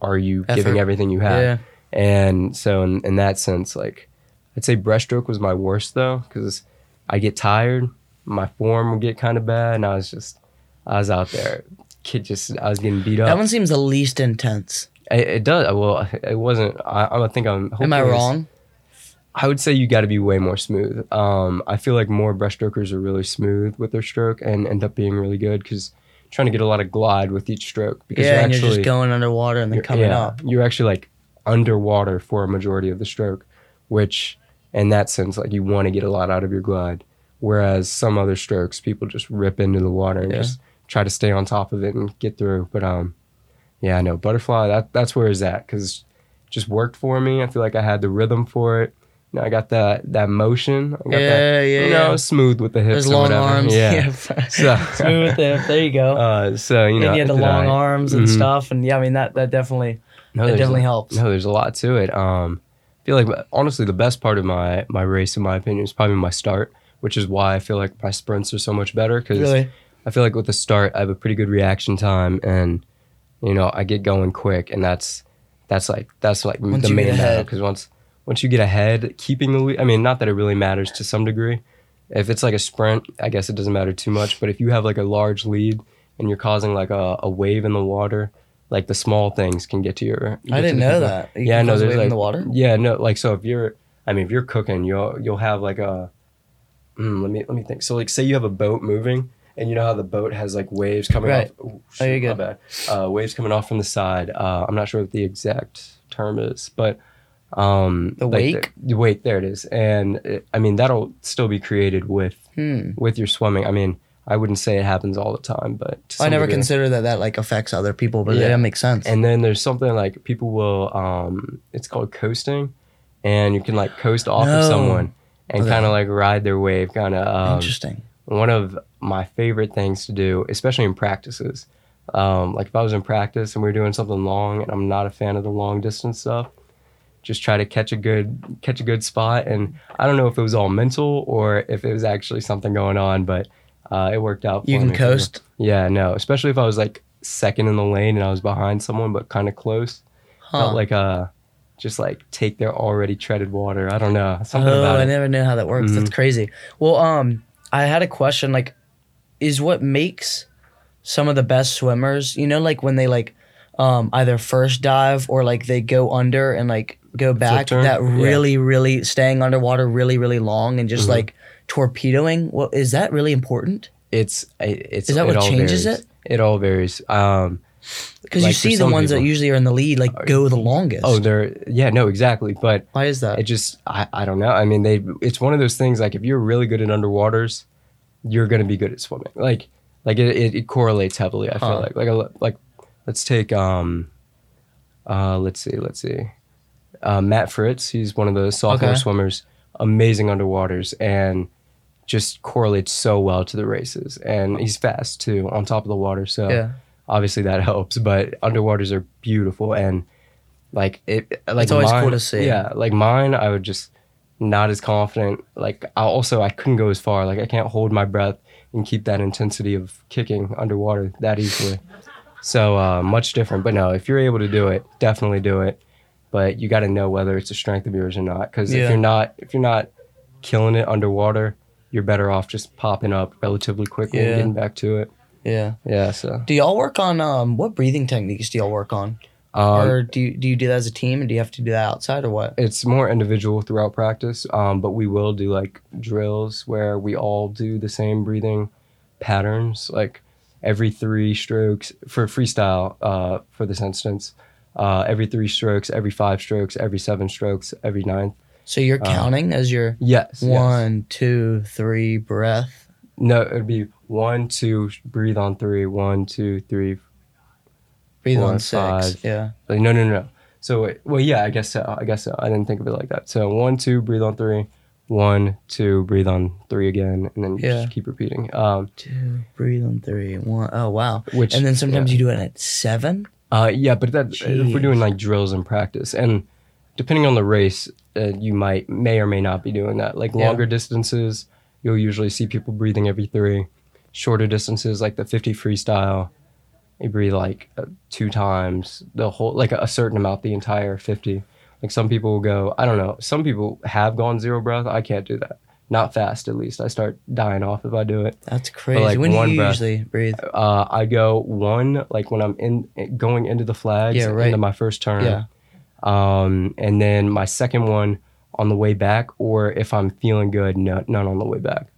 are you giving everything you have? Yeah. And so in, in that sense, like I'd say breaststroke was my worst though, because I get tired, my form would get kind of bad, and I was just I was out there, kid, just I was getting beat up. That one seems the least intense. it, it does well. It wasn't. I, I think I'm. Am I wrong? I would say you got to be way more smooth. Um, I feel like more breaststrokers are really smooth with their stroke and end up being really good because trying to get a lot of glide with each stroke because Yeah, you're and actually you're just going underwater and then coming yeah, up. You're actually like underwater for a majority of the stroke, which in that sense, like you want to get a lot out of your glide. Whereas some other strokes, people just rip into the water and Yeah. just try to stay on top of it and get through. But um, yeah, no butterfly. That that's where it's at because just worked for me. I feel like I had the rhythm for it. You know, I got that that motion. I got Yeah, that, yeah, You know, yeah. smooth with the hips. There's long whatever. arms. Yeah. So, So- smooth with the hip. There you go. Uh, so you know, and you had the long I- arms and Mhm. stuff, and yeah, I mean that that definitely No, there's definitely a- helps. No, there's a lot to it. Um, I feel like honestly the best part of my my race, in my opinion, is probably my start, which is why I feel like my sprints are so much better because really. I feel like with the start I have a pretty good reaction time and you know I get going quick and that's that's like that's like Once the main battle because once once you get ahead, keeping the lead. I mean, not that it really matters to some degree. If it's like a sprint, I guess it doesn't matter too much. But if you have like a large lead and you're causing like a, a wave in the water, like the small things can get to your. I get to didn't know people. that. You Yeah, no, there's wave like in the water. Yeah, no, like so if you're, I mean, if you're cooking, you'll you'll have like a. Mm, let me let me think. So like, say you have a boat moving, and you know how the boat has like waves coming Right. off. Ooh, Oh, you're bad. Uh, waves coming off from the side. Uh, I'm not sure what the exact term is, but um, The like wake? The, wake. There it is. And it, I mean, that'll still be created with Hmm. with your swimming. I mean, I wouldn't say it happens all the time, but I never degree. considered that that like affects other people, but Yeah. that makes sense. And then there's something like people will, um, it's called coasting, and you can like coast off No. of someone and Okay. kind of like ride their wave. Kind of um, Interesting. one of my favorite things to do, especially in practices. Um, like if I was in practice and we were doing something long, and I'm not a fan of the long distance stuff, just try to catch a good catch a good spot. And I don't know if it was all mental or if it was actually something going on, but uh, it worked out. You can me. coast. Yeah, no, especially if I was like second in the lane and I was behind someone but kind of close. Huh. Felt like uh, just like take their already treaded water. I don't know something oh, I it. never knew how that works. That's Mhm. crazy. Well, um, I had a question. Like, is what makes some of the best swimmers? You know, like when they like, um, either first dive or like they go under and like go back. That Yeah. really, really staying underwater really, really long and just Mhm. like torpedoing. Well, is that really important? It's it- it's. Is that it what changes varies. it? It all varies. Um, Because Like you see the ones that usually are in the lead like go the longest. oh, they're yeah, no, exactly. But why is that? it just I, I don't know. I mean, they it's one of those things. Like if you're really good at underwaters, you're gonna be good at swimming. Like like it, it, it correlates heavily. I feel Huh. like like a, like let's take um uh let's see let's see uh, Matt Fritz. He's one of the sophomore Okay. swimmers. Amazing underwaters and just correlates so well to the races. And he's fast too on top of the water. So yeah. obviously that helps. But underwaters are beautiful and like it. Like It's always cool to see. Yeah, like mine, I would just not as confident. Like I also I couldn't go as far. Like I can't hold my breath and keep that intensity of kicking underwater that easily. So uh, much different. But no, if you're able to do it, definitely do it. But you got to know whether it's a strength of yours or not. Because Yeah. if you're not, if you're not killing it underwater, you're better off just popping up relatively quickly Yeah. and getting back to it. Yeah. Yeah. So. Do y'all work on um what breathing techniques do y'all work on? Um, or do you, do you do that as a team and do you have to do that outside or what? it's more individual throughout practice um, but we will do like drills where we all do the same breathing patterns like every three strokes for freestyle uh, for this instance uh, every three strokes every five strokes every seven strokes every ninth So you're Uh, counting as your yes, yes. one, two, three breath. no it'd be one two breathe on three one two three Breathe Four, on six. five. Yeah. like, no no no no so wait, well yeah i guess so i guess so i didn't think of it like that so one two breathe on three one two breathe on three again and then Yeah. just keep repeating um, Two, breathe on three, one. Oh wow. which And then sometimes yeah. you do it at seven. Uh, yeah, but that if we're doing like drills in practice, and depending on the race, uh, you might may or may not be doing that. Like Yeah. longer distances, you'll usually see people breathing every three. Shorter distances, like the 50 freestyle, you breathe like uh, two times the whole, like a, a certain amount the entire 50. Like some people will go, I don't know. Some people have gone zero breath. I can't do that. Not fast, at least. I start dying off if I do it. That's crazy. like, when do you breath. usually breathe? Uh, I go one like when I'm in going into the flags Yeah, right. into my first turn. Yeah. Um, and then my second one on the way back, or if I'm feeling good, no, none on the way back.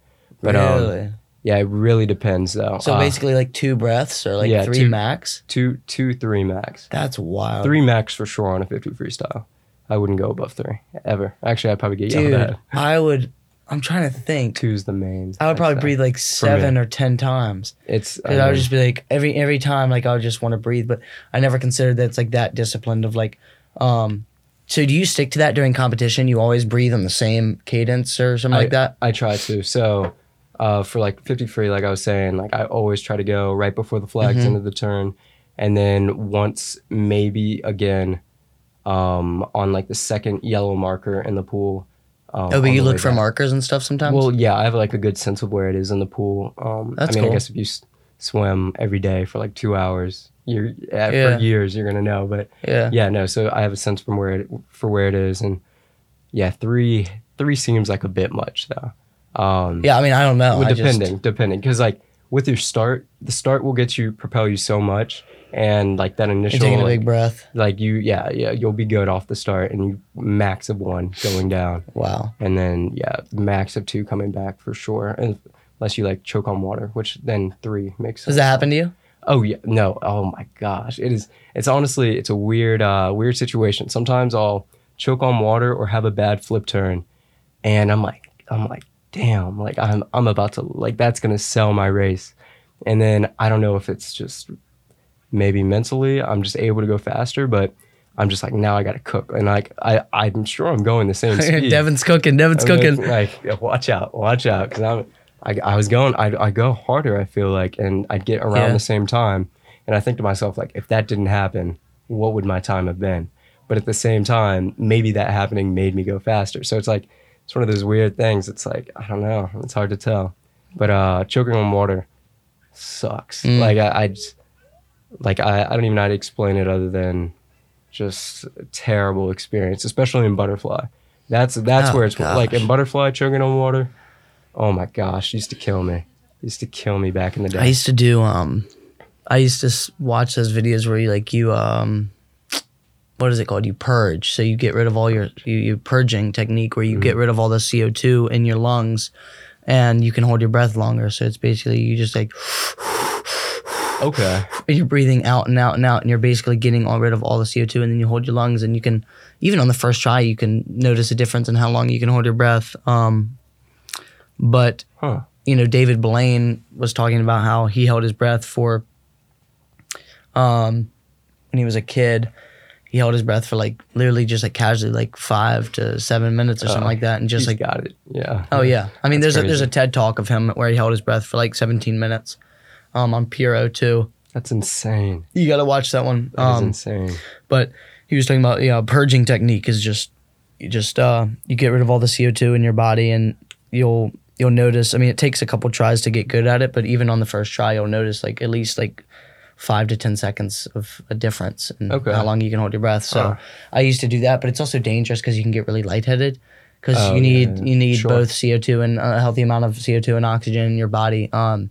But um, really? yeah, it really depends though. so Uh, basically like two breaths or like yeah, three two- max? two, two, three max. That's wild. Three max for sure on a 50 freestyle. I wouldn't go above three ever. Actually, I'd probably get yelled Dude, at. I would I'm trying to think. Two's the main. I would probably breathe like seven or ten times. It's. Cause I would just be like every every time like I would just want to breathe, but I never considered that it's like that disciplined of like um so do you stick to that during competition? You always breathe on the same cadence or something like that? I try to. So, uh, for like 50 free, like I was saying, like I always try to go right before the flags Mhm. into the turn. And then once, maybe again, um, on like the second yellow marker in the pool. Um, Oh, but you look for back. markers and stuff sometimes? Well, yeah, I have like a good sense of where it is in the pool. Um, That's I mean, cool. I guess if you s- swim every day for like two hours, you're uh, Yeah. for years you're gonna know. But yeah. yeah, no. So I have a sense from where it for where it is, and yeah, three three seems like a bit much though. Um, Yeah, I mean I don't know. well, I just- depending, depending, because like with your start, the start will get you propel you so much, and like that You're initial taking a big breath. like you yeah yeah you'll be good off the start and you max of one going down Wow. and then yeah max of two coming back for sure and unless you like choke on water which then three makes sense Does that happen to you? oh yeah no oh my gosh it is it's honestly it's a weird uh weird situation sometimes i'll choke on water or have a bad flip turn and i'm like i'm like damn like i'm i'm about to like that's gonna sell my race and then i don't know if it's just maybe mentally i'm just able to go faster but i'm just like now i gotta cook and like i i'm sure i'm going the same speed Devin's cooking. Devin's I'm cooking. Like, like, watch out, watch out, because I'm, I, I was going, I, I go harder. I feel like, and I'd get around Yeah. the same time, and I think to myself, like, if that didn't happen, what would my time have been? But at the same time, maybe that happening made me go faster. So it's like, it's one of those weird things. It's like, I don't know, it's hard to tell. But uh, choking on water sucks. Mm. Like I, I just, like I, I don't even know how to explain it other than just a terrible experience, especially in butterfly. That's that's Oh, where it's like in butterfly choking on water. Oh my gosh, used to kill me. Used to kill me back in the day. I used to do um I used to watch those videos where you like you um what is it called? You purge. So you get rid of all your you, you purging technique where you get rid of all the CO2 in your lungs and you can hold your breath longer. So it's basically you just like okay. and you're breathing out and out and out and you're basically getting all rid of all the CO2 and then you hold your lungs and you can even on the first try you can notice a difference in how long you can hold your breath. Um but Huh. you know, David Blaine was talking about how he held his breath for um when he was a kid. He held his breath for like literally just like casually like five to seven minutes or something Oh, like that, and just like got it. Yeah. oh yeah. I mean, That's there's a, there's a. TED talk of him where he held his breath for like 17 minutes, um on Oprah too. That's insane. You got to watch that one. That is Um, insane. but he was talking about you know purging technique is just you just uh you get rid of all the CO2 in your body and you'll you'll notice I mean it takes a couple tries to get good at it but even on the first try you'll notice like at least like 5 to 10 seconds of a difference in Okay. how long you can hold your breath so Huh. I used to do that but it's also dangerous cuz you can get really lightheaded cuz Oh, you need yeah, you need sure. both CO2 and a healthy amount of CO2 and oxygen in your body um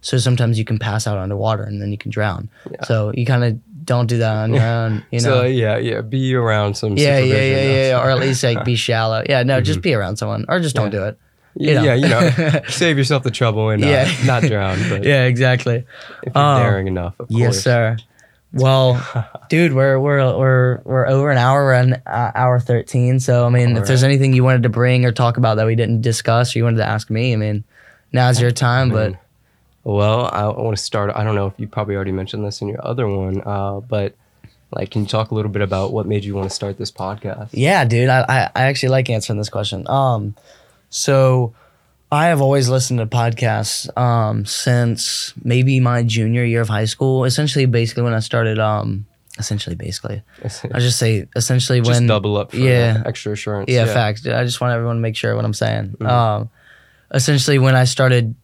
so sometimes you can pass out underwater and then you can drown Yeah. so you kind of don't do that on your own you know So yeah, yeah. Be around some. yeah, yeah, supervision. yeah, yeah, yeah, or at least like be shallow. Yeah, no, just be around someone, or just don't do it. Yeah, you know. yeah, you know, save yourself the trouble and uh, Yeah. not drown. But Yeah, exactly. if you're Um, daring enough, of Yes, sir. Well, dude, we're we're we're we're over an hour. We're on uh, hour thirteen. So I mean, if there's anything you wanted to bring or talk about that we didn't discuss, or you wanted to ask me, I mean, now's your time. But. Well, I want to start. I don't know if you probably already mentioned this in your other one, uh, but like, can you talk a little bit about what made you want to start this podcast? Yeah, dude, I, I, I actually like answering this question. Um, so I have always listened to podcasts um, since maybe my junior year of high school. Essentially, basically when I started. Um, essentially, basically, I just say essentially Just when double up for yeah. extra assurance. yeah, facts. I just want everyone to make sure what I'm saying. Mm-hmm. Um, essentially, when I started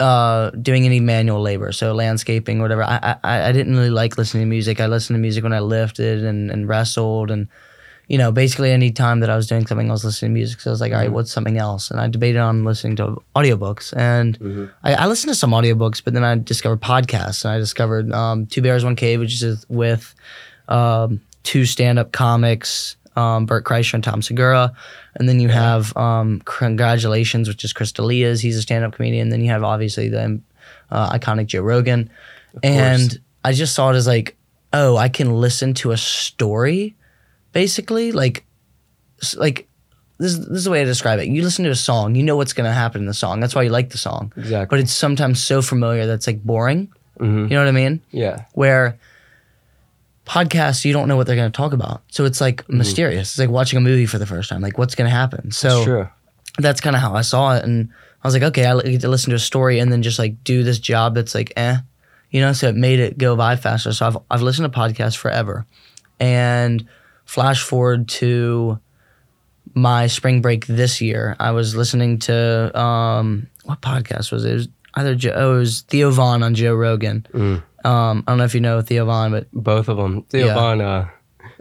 uh, doing any manual labor, so landscaping, whatever, I, I I didn't really like listening to music. I listened to music when I lifted and, and wrestled, and you know, basically any time that I was doing something, I was listening to music. So I was like, all Mm-hmm. right, what's something else? And I debated on listening to audiobooks, and Mm-hmm. I, I listened to some audiobooks, but then I discovered podcasts, and I discovered um, Two Bears One Cave, which is with um, two stand-up comics, um, Bert Kreischer and Tom Segura, and then you have um, Congratulations, which is Chris D'Elia's. He's a stand-up comedian. Then you have obviously the uh, iconic Joe Rogan, and I just saw it as like, oh, I can listen to a story, basically, like, like. This, is- this is the way I describe it. You listen to a song, you know what's going to happen in the song. That's why you like the song. Exactly. But it's sometimes so familiar that's like boring. hmm You know what I mean? Yeah. where podcasts you don't know what they're going to talk about. So it's like mysterious. It's like watching a movie for the first time. Like what's going to happen so that's kind of how i saw it and i was like okay i get to listen to a story and then just like do this job that's like eh. You know so it made it go by faster. So i've, I've listened to podcasts forever. And flash forward to my spring break this year i was listening to um what podcast was it, it was either Joe, oh, it was theo von on joe rogan. Mm. Um, I don't know if you know Theo Von, but Both of them. Theo Yeah. Von, uh,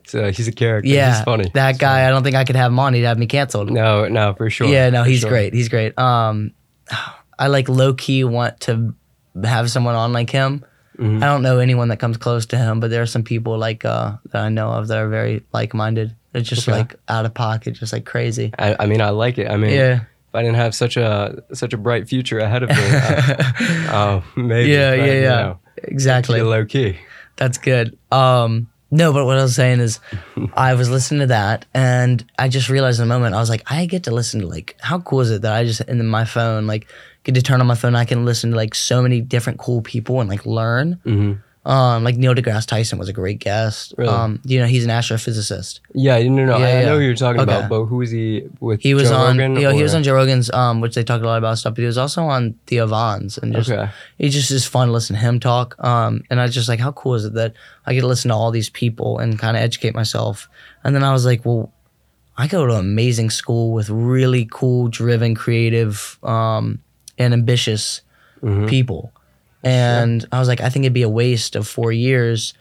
so he's a character. yeah, He's funny. that He's guy. I don't think I could have him on. He'd have me canceled. No, no, for sure. yeah, no, for he's sure. great. He's great. Um, I like low key want to have someone on like him. Mhm. I don't know anyone that comes close to him, but there are some people like uh, that I know of that are very like minded. It's just Okay. like out of pocket, just like crazy. I, I mean, I like it. I mean, Yeah. if I didn't have such a such a bright future ahead of me, uh, uh, maybe. yeah, but, yeah, you yeah. know, exactly. low key. That's good. Um, no, but what I was saying is, I was listening to that, and I just realized in a moment I was like, I get to listen to like, how cool is it that I just in my phone like get to turn on my phone, I can listen to like so many different cool people and like learn. hmm Um, like Neil deGrasse Tyson was a great guest. Really? Um, you know, he's an astrophysicist. Yeah, no, no, Yeah, I, I know who you're talking Okay. about, but who was he with? He was Joe on, Rogan, you know, he was on Joe Rogan's, um, which they talked a lot about stuff. But he was also on Theo Von's, and just Okay. he just is fun to listen to him talk. Um, and I was just like, how cool is it that I get to listen to all these people and kind of educate myself? And then I was like, well, I go to an amazing school with really cool, driven, creative, um, and ambitious Mhm. people. And I was like, I think it'd be a waste of four years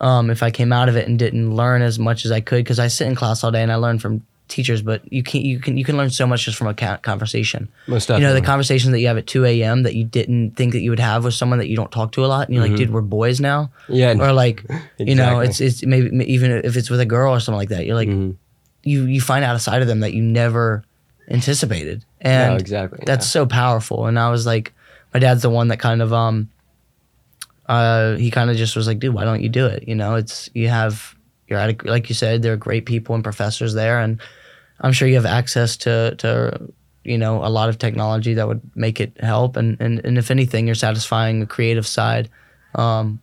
um, if I came out of it and didn't learn as much as I could because I sit in class all day and I learn from teachers, but you can you can you can learn so much just from a conversation. Most definitely. You know, the conversations that you have at 2 a.m. that you didn't think that you would have with someone that you don't talk to a lot, and you're like, dude, we're boys now, yeah, or like, you know, it's it's maybe even if it's with a girl or something like that, you're like, Mhm. you you find out a side of them that you never anticipated, no, and exactly. that's so powerful. And I was like, my dad's the one that kind of um, uh, he kind of just was like, dude, why don't you do it? You know, it's you have you're at a, like you said, there are great people and professors there, and I'm sure you have access to to you know a lot of technology that would make it help. And and and if anything, you're satisfying the creative side, um,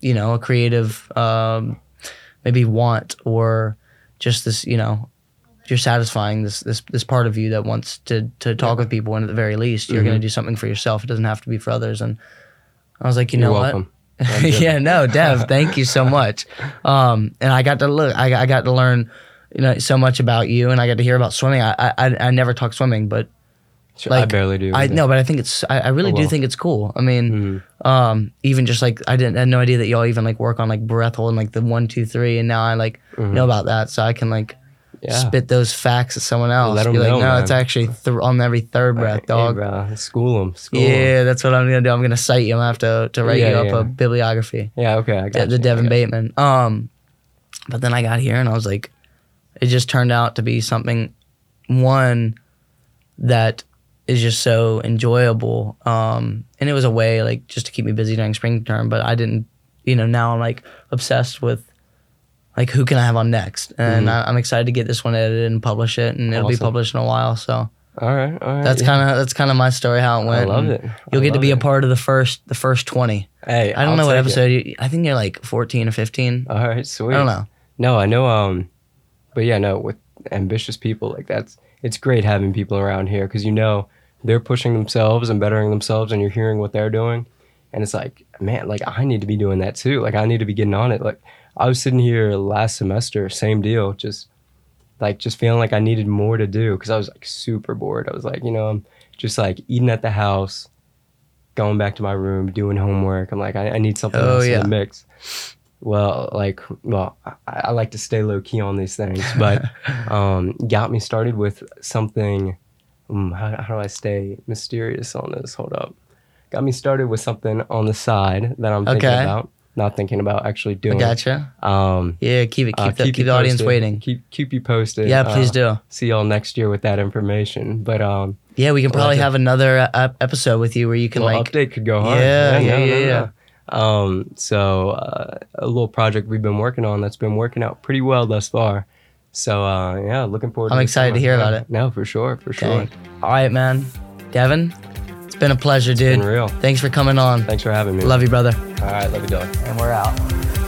you know, a creative um, maybe want or just this, you know. You're satisfying this this this part of you that wants to to talk with people, and at the very least, you're Mm-hmm. going to do something for yourself. It doesn't have to be for others. And I was like, you You're know welcome. what? yeah, no, Dev, thank you so much. Um, and I got to look, I, I got to learn, you know, so much about you, and I got to hear about swimming. I I, I never talk swimming, but Sure, I barely do. I no, but I think it's I, I really Oh, do well. think it's cool. I mean, Mhm. um, even just like I didn't I had no idea that y'all even like work on like breath hold and like the one two three, and now I like know about that, so I can like Mm-hmm. Yeah. spit those facts at someone else. Let 'em Be like, know, no, man. it's actually th- on every third breath, Hey, dog. bro, school them. School 'em. yeah, that's what I'm gonna do. I'm gonna cite you. I'm gonna have to to write Yeah, you up yeah. a bibliography. Yeah. Okay. I got the, the Devin. Bateman. Um, but then I got here and I was like, it just turned out to be something, one that is just so enjoyable. Um, and it was a way like just to keep me busy during spring term. But I didn't, you know, now I'm like obsessed with like who can I have on next, and Mhm. I, I'm excited to get this one edited and publish it, and it'll be published in a while. So All right. All right. that's yeah. kind of that's kind of my story how it went. I love it. You'll get to be a part of the first the first twenty. Hey, I don't I'll know what episode. You, I think you're like 14 or 15. All right. Sweet. I don't know. No, I know. Um, but yeah, no, with ambitious people like that's it's great having people around here because you know they're pushing themselves and bettering themselves, and you're hearing what they're doing, and it's like, man, like I need to be doing that too. Like I need to be getting on it. Like I was sitting here last semester, same deal, just like just feeling like I needed more to do because I was like super bored. I was like, you know, I'm just like eating at the house, going back to my room, doing homework. I'm like, I, I need something Oh, else yeah. in the mix. Well, like, well, I, I like to stay low key on these things, but um, got me started with something. Um, how, how do I stay mysterious on this? Hold up. Got me started with something on the side that I'm thinking Okay. about, not thinking about actually doing. I gotcha. Um, Yeah, keep it. Keep, uh, the, keep you the audience posted. waiting. Keep keep you posted. Yeah, please Uh, do. See y'all next year with that information. But um, Yeah, we can probably have another uh, episode with you where you can like. update could go hard. Yeah, yeah, yeah, yeah. no. Um, so uh, a little project we've been working on that's been working out pretty well thus far. So uh, yeah, looking forward. I'm this excited to hear about it. No, for sure, for sure. All right, man. Devin, it's been a pleasure, dude. Been real. Thanks for coming on. Thanks for having me. Love you, brother. All right, love you, dog. And we're out.